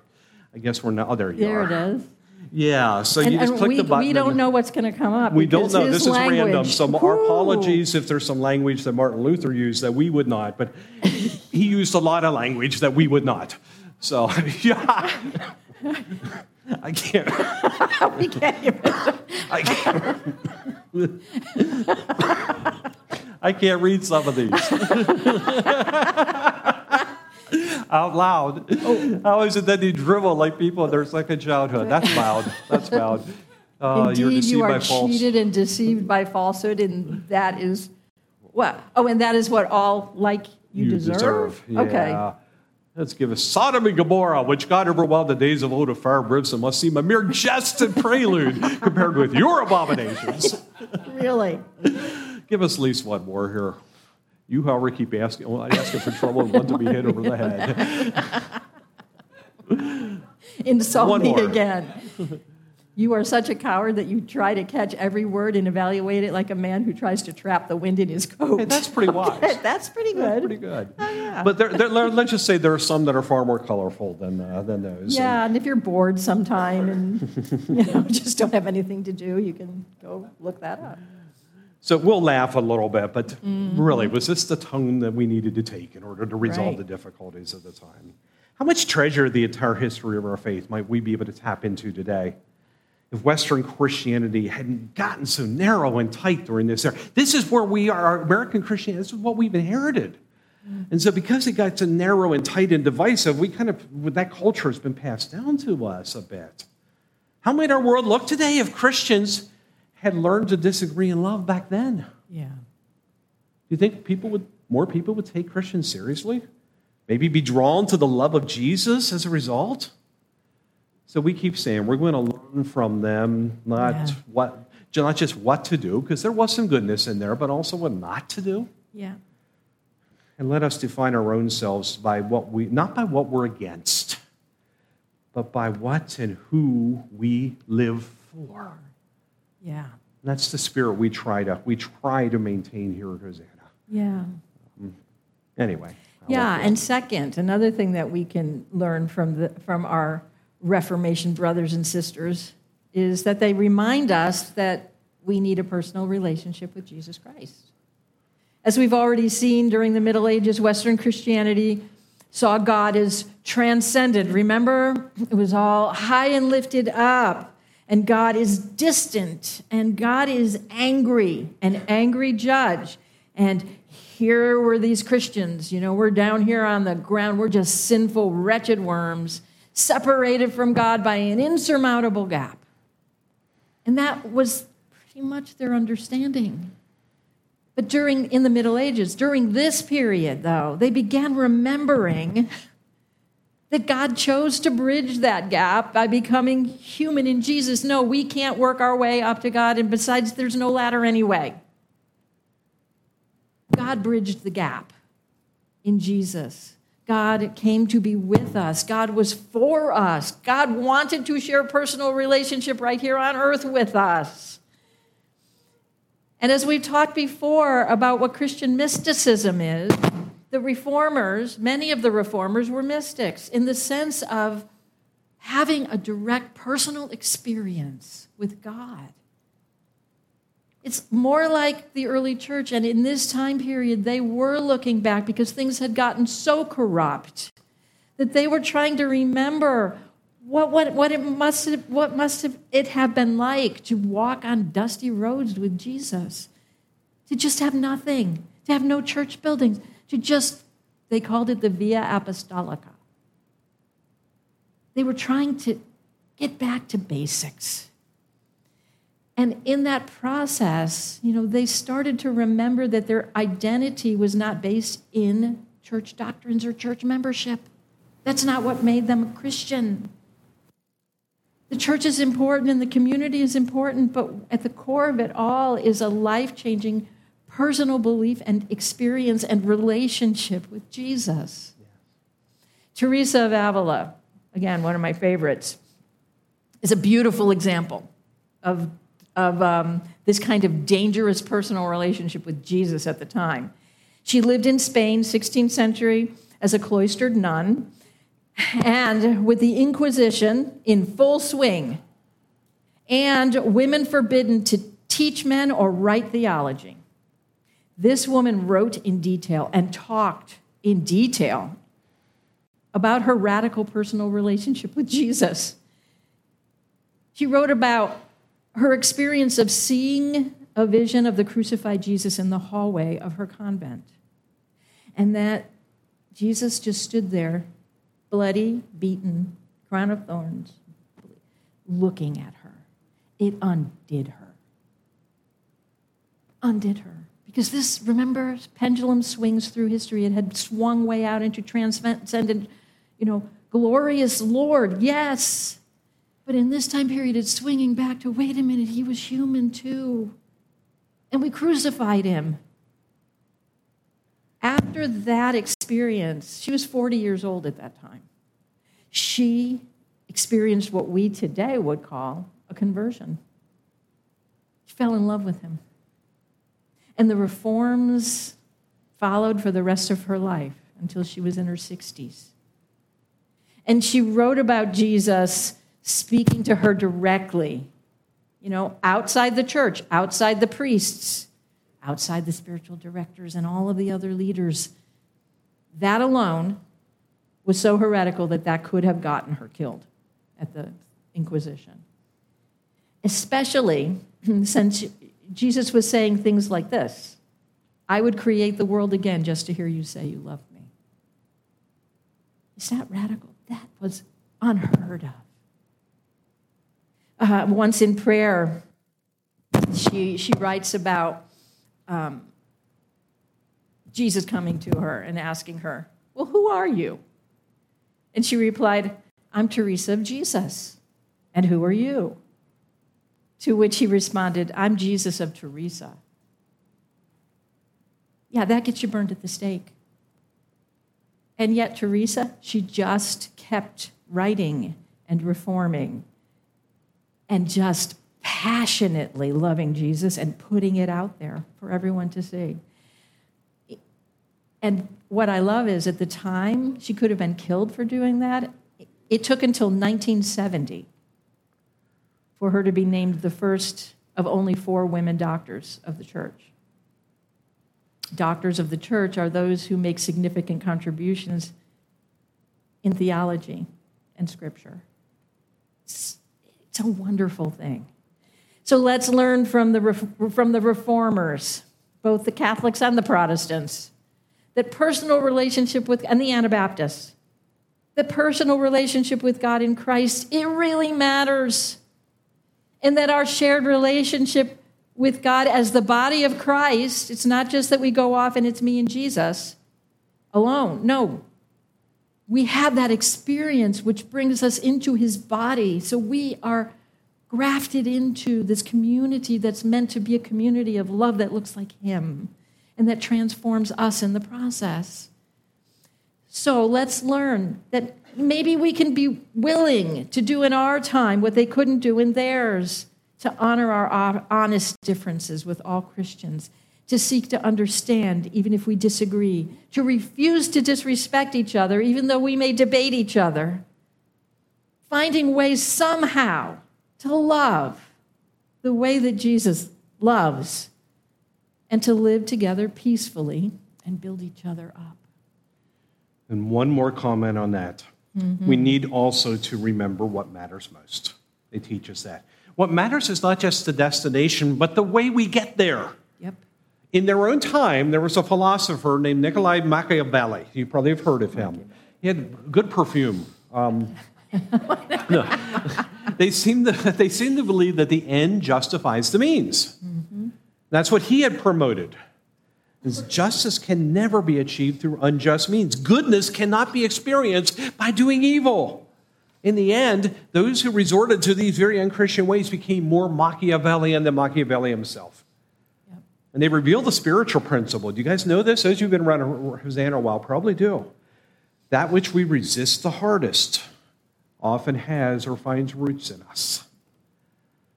I guess we're now. Oh, there you there are. There it is. Yeah, so and, you just click we, the button. We don't know what's going to come up. We don't know. This language, is random. So our apologies if there's some language that Martin Luther used that we would not, but he used a lot of language that we would not. So yeah. I can't. we can't. I can't. I can't read some of these. Out loud. Oh. How is it that you dribble like people in their second childhood? That's loud. That's loud. Uh, Indeed, you are cheated and deceived by falsehood, and that is what? Oh, and that is what all like you, you deserve. deserve. Yeah. Okay. Let's give us Sodom and Gomorrah, which God overwhelmed the days of old of fire and brimstone, must seem a mere jest and prelude compared with your abominations. Really? give us at least one more here. You, however, keep asking. Well, I ask for trouble and one to be hit over the head. Insult one me more. again. You are such a coward that you try to catch every word and evaluate it like a man who tries to trap the wind in his coat. Hey, that's pretty wise. Okay, that's pretty good. That's pretty good. Oh, yeah. But there, there, let's just say there are some that are far more colorful than, uh, than those. Yeah, and, and if you're bored sometime and you know just don't have anything to do, you can go look that up. So we'll laugh a little bit, but mm-hmm. really, was this the tone that we needed to take in order to resolve right. the difficulties of the time? How much treasure the entire history of our faith might we be able to tap into today? If Western Christianity hadn't gotten so narrow and tight during this era. This is where we are, our American Christianity, this is what we've inherited. And so, because it got so narrow and tight and divisive, we kind of, that culture has been passed down to us a bit. How might our world look today if Christians had learned to disagree and love back then? Yeah. Do you think people would, more people would take Christians seriously? Maybe be drawn to the love of Jesus as a result? So we keep saying we're going to learn from them, not yeah. what, not just what to do, because there was some goodness in there, but also what not to do. Yeah. And let us define our own selves by what we, not by what we're against, but by what and who we live for. Yeah. And that's the spirit we try to we try to maintain here at Hosanna. Yeah. Um, anyway. yeah, and second, another thing that we can learn from the from our Reformation brothers and sisters is that they remind us that we need a personal relationship with Jesus Christ. As we've already seen during the Middle Ages, Western Christianity saw God as transcendent. Remember, it was all high and lifted up, and God is distant, and God is angry, an angry judge. And here were these Christians, you know, we're down here on the ground, we're just sinful, wretched worms, separated from God by an insurmountable gap. And that was pretty much their understanding. But during in the Middle Ages, during this period though, they began remembering that God chose to bridge that gap by becoming human in Jesus. No, we can't work our way up to God and besides there's no ladder anyway. God bridged the gap in Jesus. God came to be with us. God was for us. God wanted to share a personal relationship right here on earth with us. And as we've talked before about what Christian mysticism is, the reformers, many of the reformers were mystics in the sense of having a direct personal experience with God. It's more like the early church. And in this time period, they were looking back because things had gotten so corrupt that they were trying to remember what, what, what it must have, what must have it have been like to walk on dusty roads with Jesus, to just have nothing, to have no church buildings, to just, they called it the Via Apostolica. They were trying to get back to basics. And in that process, you know, they started to remember that their identity was not based in church doctrines or church membership. That's not what made them a Christian. The church is important and the community is important, but at the core of it all is a life changing personal belief and experience and relationship with Jesus. Teresa of Avila, again, one of my favorites, is a beautiful example of of um, this kind of dangerous personal relationship with Jesus at the time. She lived in Spain, 16th century, as a cloistered nun, and with the Inquisition in full swing, and women forbidden to teach men or write theology. This woman wrote in detail and talked in detail about her radical personal relationship with Jesus. She wrote about her experience of seeing a vision of the crucified Jesus in the hallway of her convent. And that Jesus just stood there, bloody, beaten, crown of thorns, looking at her. It undid her. Undid her. Because this, remember, pendulum swings through history. It had swung way out into transcendent, you know, glorious Lord, yes. But in this time period, it's swinging back to wait a minute, he was human too. And we crucified him. After that experience, she was 40 years old at that time. She experienced what we today would call a conversion. She fell in love with him. And the reforms followed for the rest of her life until she was in her 60s. And she wrote about Jesus speaking to her directly, you know, outside the church, outside the priests, outside the spiritual directors, and all of the other leaders. That alone was so heretical that that could have gotten her killed at the Inquisition. Especially since Jesus was saying things like this I would create the world again just to hear you say you love me. Is that radical? That was unheard of uh, once in prayer, she, she writes about um, Jesus coming to her and asking her, Well, who are you? And she replied, I'm Teresa of Jesus. And who are you? To which he responded, I'm Jesus of Teresa. Yeah, that gets you burned at the stake. And yet, Teresa, she just kept writing and reforming and just passionately loving Jesus and putting it out there for everyone to see. And what I love is at the time, she could have been killed for doing that. It took until 1970 for her to be named the first of only four women doctors of the church. Doctors of the church are those who make significant contributions in theology and scripture. It's a wonderful thing. So let's learn from the, from the reformers, both the Catholics and the Protestants, that personal relationship with, and the Anabaptists, the personal relationship with God in Christ, it really matters. And that our shared relationship with God as the body of Christ, it's not just that we go off and it's me and Jesus alone. No. We have that experience which brings us into his body. So we are grafted into this community that's meant to be a community of love that looks like him and that transforms us in the process. So let's learn that maybe we can be willing to do in our time what they couldn't do in theirs, to honor our honest differences with all Christians, to seek to understand even if we disagree, to refuse to disrespect each other even though we may debate each other, finding ways somehow to love the way that Jesus loves and to live together peacefully and build each other up. And one more comment on that. Mm-hmm. We need also to remember what matters most. They teach us that. What matters is not just the destination, but the way we get there. In their own time, there was a philosopher named Nikolai Machiavelli. You probably have heard of him. He had good perfume. Um, no. they, seem to, they seem to believe that the end justifies the means. Mm-hmm. That's what he had promoted is justice can never be achieved through unjust means. Goodness cannot be experienced by doing evil. In the end, those who resorted to these very unchristian ways became more Machiavellian than Machiavelli himself. And they reveal the spiritual principle. Do you guys know this? Those who've been around Hosanna a while probably do. That which we resist the hardest often has or finds roots in us.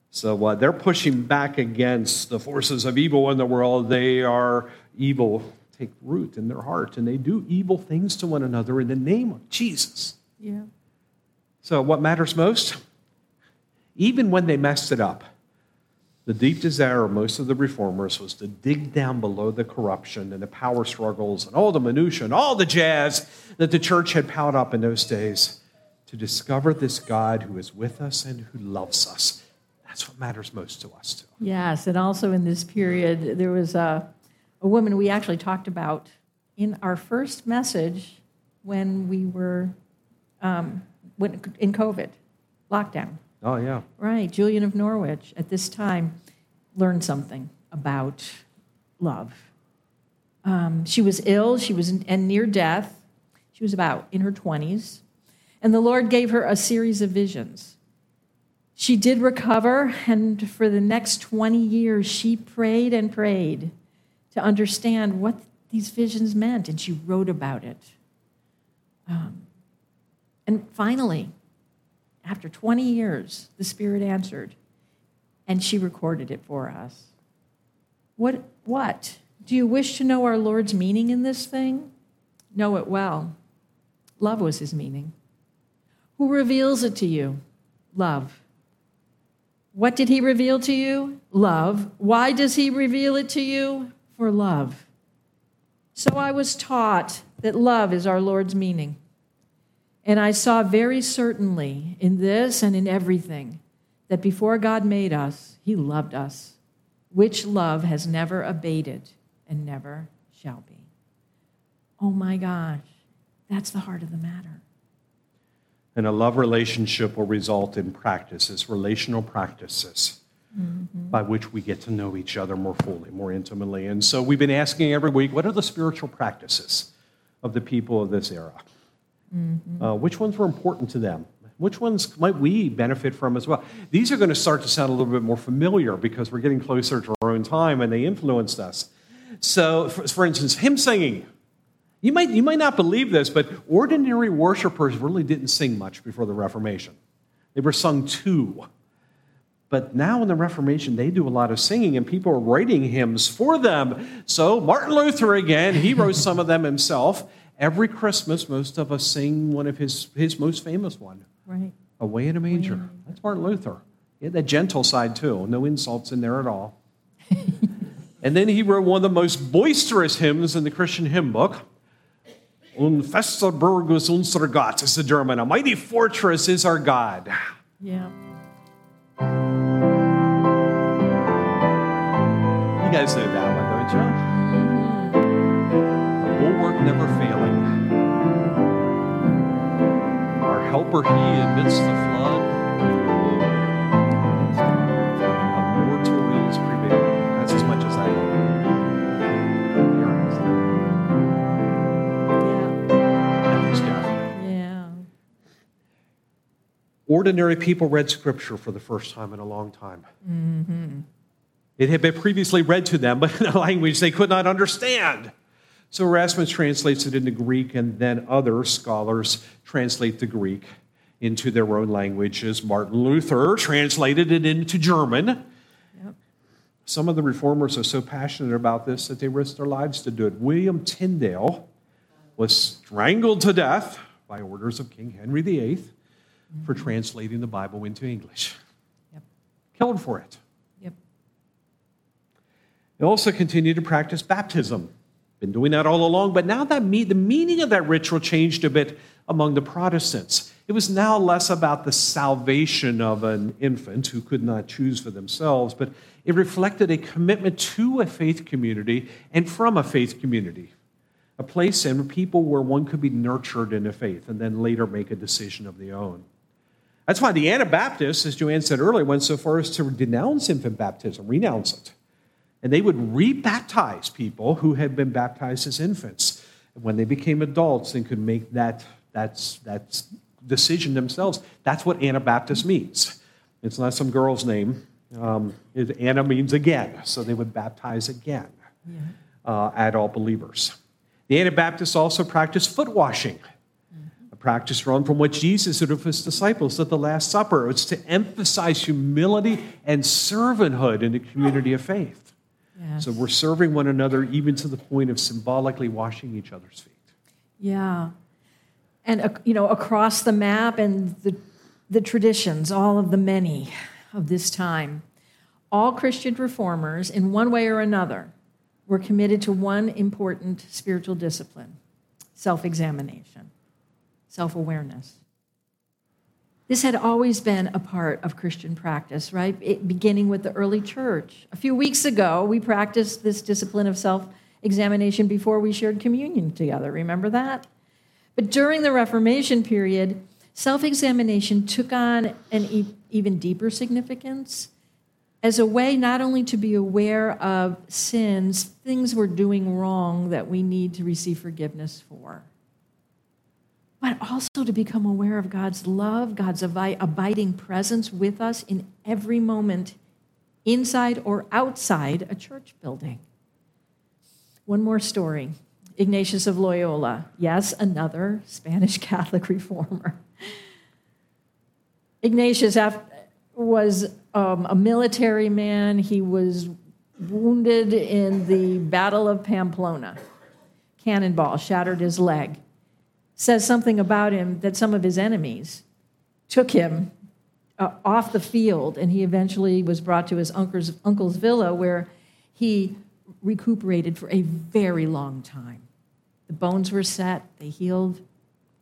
So uh, they're pushing back against the forces of evil in the world. They are evil take root in their heart and they do evil things to one another in the name of Jesus. Yeah. So, what matters most? Even when they messed it up, the deep desire of most of the reformers was to dig down below the corruption and the power struggles and all the minutiae and all the jazz that the church had piled up in those days to discover this God who is with us and who loves us. That's what matters most to us, too. Yes, and also in this period, there was a a woman we actually talked about in our first message when we were um, when, in COVID lockdown. Oh, yeah. Right. Julian of Norwich at this time learned something about love. Um, she was ill, she was in, and near death. She was about in her 20s. And the Lord gave her a series of visions. She did recover, and for the next 20 years, she prayed and prayed to understand what these visions meant, and she wrote about it. Um, and finally, after 20 years, the Spirit answered, and she recorded it for us. What? What? Do you wish to know our Lord's meaning in this thing? Know it well. Love was his meaning. Who reveals it to you? Love. What did he reveal to you? Love. Why does he reveal it to you? for love. So I was taught that love is our Lord's meaning. And I saw very certainly in this and in everything that before God made us, He loved us, which love has never abated and never shall be. Oh my gosh, that's the heart of the matter. And a love relationship will result in practices, relational practices mm-hmm. by which we get to know each other more fully, more intimately. And so we've been asking every week what are the spiritual practices of the people of this era? Mm-hmm. Uh, which ones were important to them? Which ones might we benefit from as well? These are going to start to sound a little bit more familiar because we're getting closer to our own time and they influenced us. So, for, for instance, hymn singing. You might, you might not believe this, but ordinary worshipers really didn't sing much before the Reformation. They were sung to. But now in the Reformation, they do a lot of singing, and people are writing hymns for them. So Martin Luther, again, he wrote some of them himself. Every Christmas, most of us sing one of his, his most famous one. Right. Away in a manger. That's Martin Luther. He had that gentle side, too. No insults in there at all. and then he wrote one of the most boisterous hymns in the Christian hymn book. Un fester Burg ist unser Gott, is the German. A mighty fortress is our God. Yeah. You guys know that one, don't you? The bulwark never failing. Helper, he amidst the flood. A more toils prevail. That's as much as I know. Thanks, Jeff. Yeah. Yeah. Ordinary people read scripture for the first time in a long time. Mm-hmm. It had been previously read to them, but in a language they could not understand. So Erasmus translates it into Greek, and then other scholars translate the Greek into their own languages. Martin Luther translated it into German. Some of the reformers are so passionate about this that they risk their lives to do it. William Tyndale was strangled to death by orders of King Henry VIII for mm-hmm. translating the Bible into English. Yep. Killed for it. Yep. They also continue to practice baptism. Been doing that all along, but now that me- the meaning of that ritual changed a bit among the Protestants. It was now less about the salvation of an infant who could not choose for themselves, but it reflected a commitment to a faith community and from a faith community, a place and people where one could be nurtured in a faith and then later make a decision of their own. That's why the Anabaptists, as Joanne said earlier, went so far as to denounce infant baptism, renounce it. And they would rebaptize people who had been baptized as infants. When they became adults and could make that, that, that decision themselves, that's what Anabaptist means. It's not some girl's name. Um, it, Anna means again. So they would baptize again uh, all believers. The Anabaptists also practiced foot washing a practice drawn from what Jesus did with his disciples at the Last Supper. It's to emphasize humility and servanthood in the community of faith. Yes. So we're serving one another even to the point of symbolically washing each other's feet. Yeah. And, uh, you know, across the map and the, the traditions, all of the many of this time, all Christian reformers, in one way or another, were committed to one important spiritual discipline self examination, self awareness. This had always been a part of Christian practice, right? It, beginning with the early church. A few weeks ago, we practiced this discipline of self examination before we shared communion together. Remember that? But during the Reformation period, self examination took on an e- even deeper significance as a way not only to be aware of sins, things we're doing wrong that we need to receive forgiveness for, but also to become aware of God's love, God's abiding presence with us in every moment, inside or outside a church building. One more story Ignatius of Loyola. Yes, another Spanish Catholic reformer. Ignatius was um, a military man. He was wounded in the Battle of Pamplona. Cannonball shattered his leg. Says something about him that some of his enemies took him uh, off the field, and he eventually was brought to his uncle's, uncle's villa where he recuperated for a very long time. The bones were set, they healed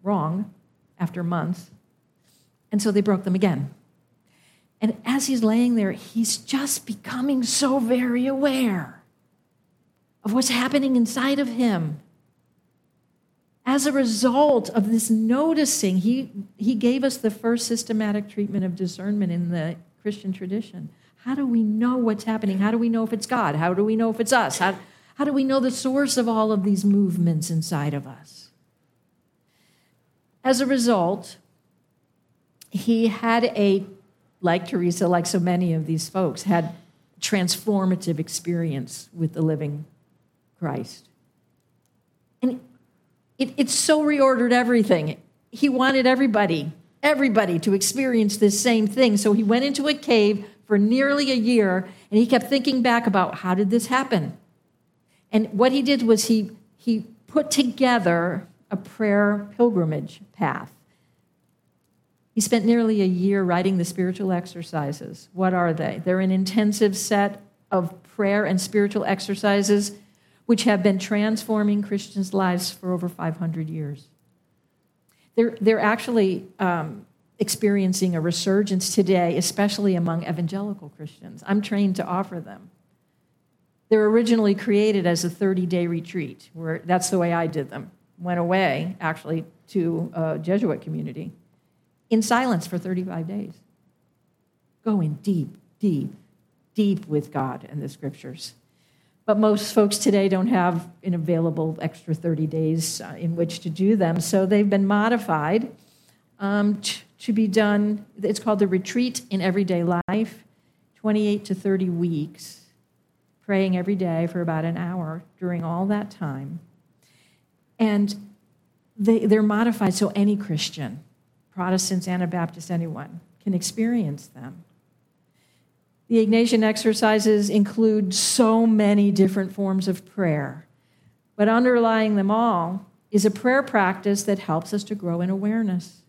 wrong after months, and so they broke them again. And as he's laying there, he's just becoming so very aware of what's happening inside of him. As a result of this noticing, he, he gave us the first systematic treatment of discernment in the Christian tradition. How do we know what's happening? How do we know if it's God? How do we know if it's us? How, how do we know the source of all of these movements inside of us? As a result, he had a, like Teresa, like so many of these folks, had transformative experience with the living Christ. And it, it so reordered everything. He wanted everybody, everybody to experience this same thing. So he went into a cave for nearly a year and he kept thinking back about how did this happen? And what he did was he, he put together a prayer pilgrimage path. He spent nearly a year writing the spiritual exercises. What are they? They're an intensive set of prayer and spiritual exercises which have been transforming Christians' lives for over 500 years. They're, they're actually um, experiencing a resurgence today, especially among evangelical Christians. I'm trained to offer them. They're originally created as a 30 day retreat, where that's the way I did them. Went away, actually, to a Jesuit community in silence for 35 days, going deep, deep, deep with God and the scriptures. But most folks today don't have an available extra 30 days uh, in which to do them, so they've been modified um, t- to be done. It's called the Retreat in Everyday Life, 28 to 30 weeks, praying every day for about an hour during all that time. And they, they're modified so any Christian, Protestants, Anabaptists, anyone, can experience them. The Ignatian exercises include so many different forms of prayer, but underlying them all is a prayer practice that helps us to grow in awareness.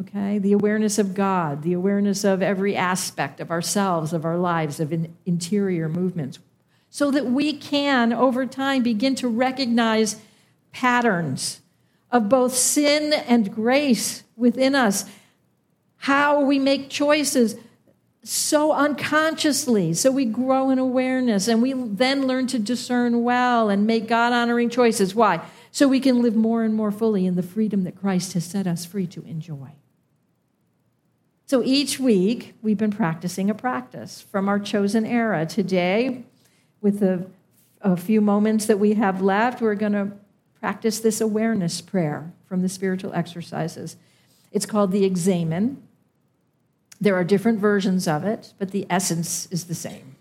Okay? The awareness of God, the awareness of every aspect of ourselves, of our lives, of in interior movements, so that we can, over time, begin to recognize patterns of both sin and grace within us, how we make choices so unconsciously. So we grow in awareness and we then learn to discern well and make God honoring choices. Why? So we can live more and more fully in the freedom that Christ has set us free to enjoy. So each week, we've been practicing a practice from our chosen era. Today, with the a few moments that we have left, we're going to practice this awareness prayer from the spiritual exercises. It's called the examen. There are different versions of it, but the essence is the same.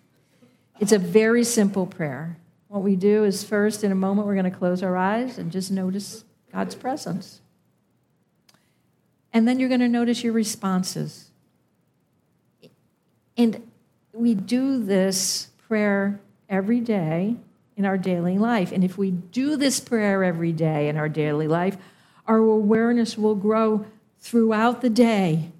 It's a very simple prayer. What we do is first, in a moment, we're going to close our eyes and just notice God's presence. And then you're going to notice your responses. And we do this prayer every day in our daily life. And if we do this prayer every day in our daily life, our awareness will grow throughout the day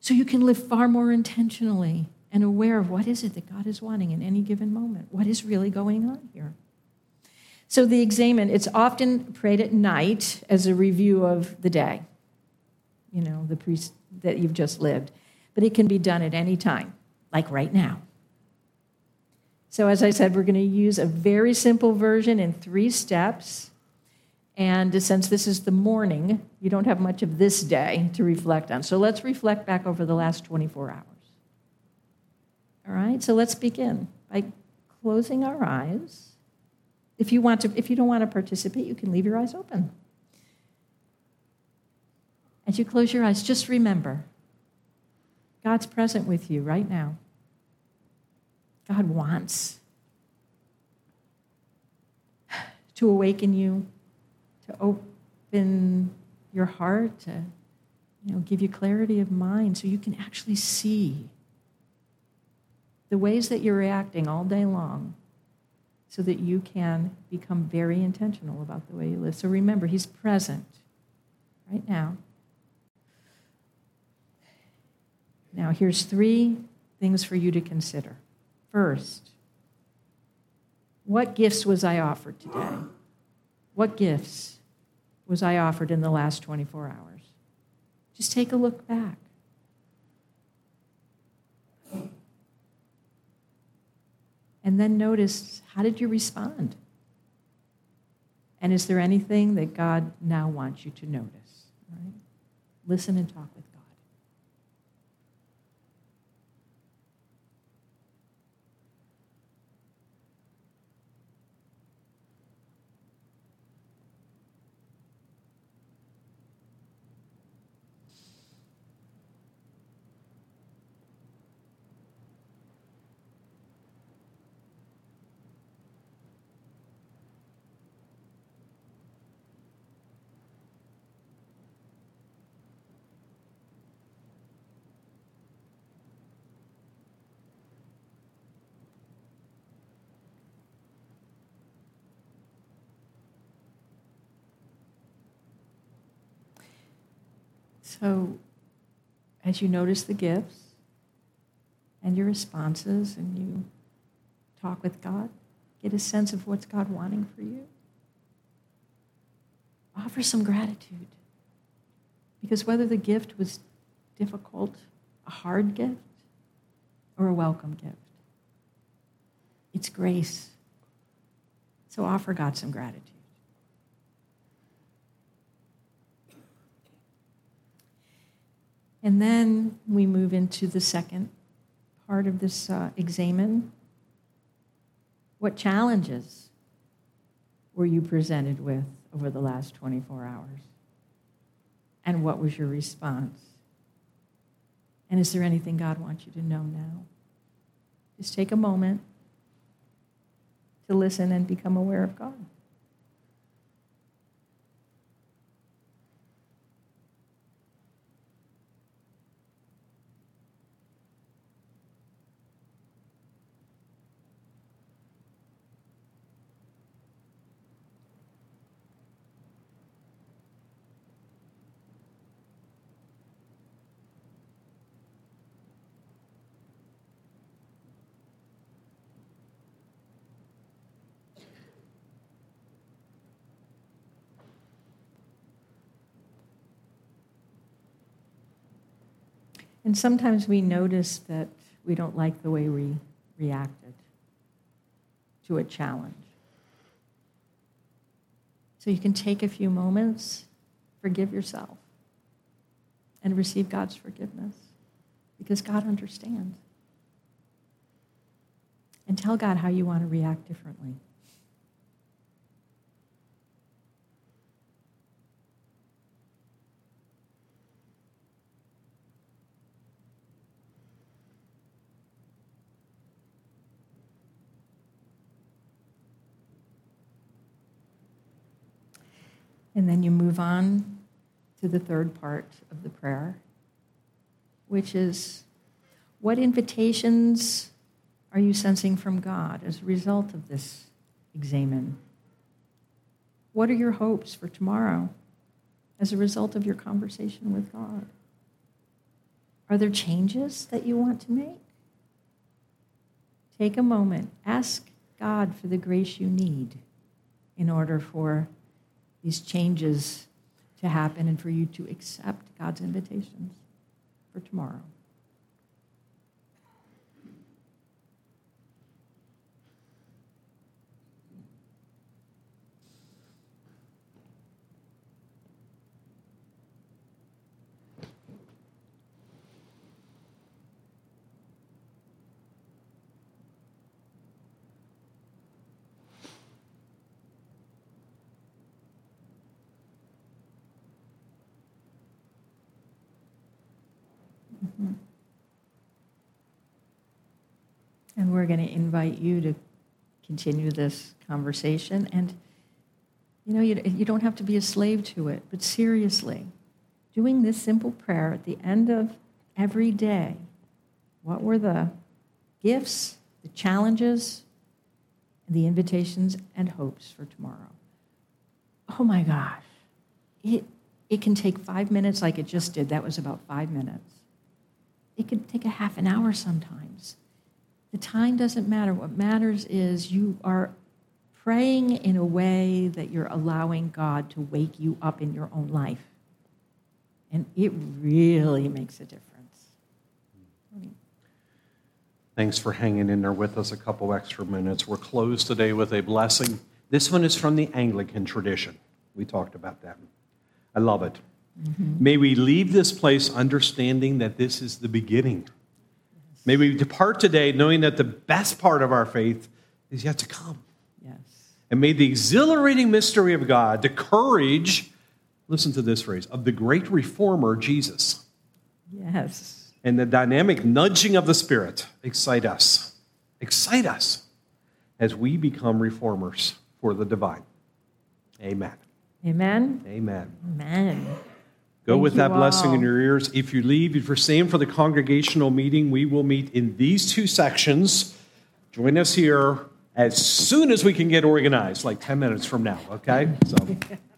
so you can live far more intentionally and aware of what is it that God is wanting in any given moment. What is really going on here? So the examen, it's often prayed at night as a review of the day, you know, the priest that you've just lived. But it can be done at any time, like right now. So, as I said, we're going to use a very simple version in three steps. And uh, since this is the morning, you don't have much of this day to reflect on. So let's reflect back over the last 24 hours. All right, so let's begin by closing our eyes. If you, want to, if you don't want to participate, you can leave your eyes open. As you close your eyes, just remember God's present with you right now. God wants to awaken you to open your heart, to you know, give you clarity of mind so you can actually see the ways that you're reacting all day long so that you can become very intentional about the way you live. So remember, He's present right now. Now, here's three things for you to consider. First, what gifts was I offered today? What gifts was I offered in the last 24 hours? Just take a look back. And then notice how did you respond? And is there anything that God now wants you to notice? Right? Listen and talk with So, as you notice the gifts and your responses and you talk with God, get a sense of what's God wanting for you. Offer some gratitude. Because whether the gift was difficult, a hard gift, or a welcome gift, it's grace. So offer God some gratitude. And then we move into the second part of this uh, examen. What challenges were you presented with over the last 24 hours? And what was your response? And is there anything God wants you to know now? Just take a moment to listen and become aware of God. And sometimes we notice that we don't like the way we reacted to a challenge. So you can take a few moments, forgive yourself, and receive God's forgiveness because God understands. And tell God how you want to react differently. And then you move on to the third part of the prayer, which is what invitations are you sensing from God as a result of this examen? What are your hopes for tomorrow as a result of your conversation with God? Are there changes that you want to make? Take a moment, ask God for the grace you need in order for these changes to happen and for you to accept God's invitations for tomorrow. And we're going to invite you to continue this conversation. And, you know, you, you don't have to be a slave to it, but seriously, doing this simple prayer at the end of every day what were the gifts, the challenges, the invitations and hopes for tomorrow? Oh my gosh. It, it can take five minutes like it just did. That was about five minutes. It could take a half an hour sometimes. The time doesn't matter. What matters is you are praying in a way that you're allowing God to wake you up in your own life. And it really makes a difference. Thanks for hanging in there with us a couple extra minutes. We're closed today with a blessing. This one is from the Anglican tradition. We talked about that. I love it. Mm-hmm. May we leave this place understanding that this is the beginning May we depart today knowing that the best part of our faith is yet to come. Yes. And may the exhilarating mystery of God, the courage, listen to this phrase, of the great reformer, Jesus. Yes. And the dynamic nudging of the Spirit excite us. Excite us as we become reformers for the divine. Amen. Amen. Amen. Amen. Go Thank with that all. blessing in your ears. If you leave, if you're staying for the congregational meeting, we will meet in these two sections. Join us here as soon as we can get organized, like 10 minutes from now, okay? So.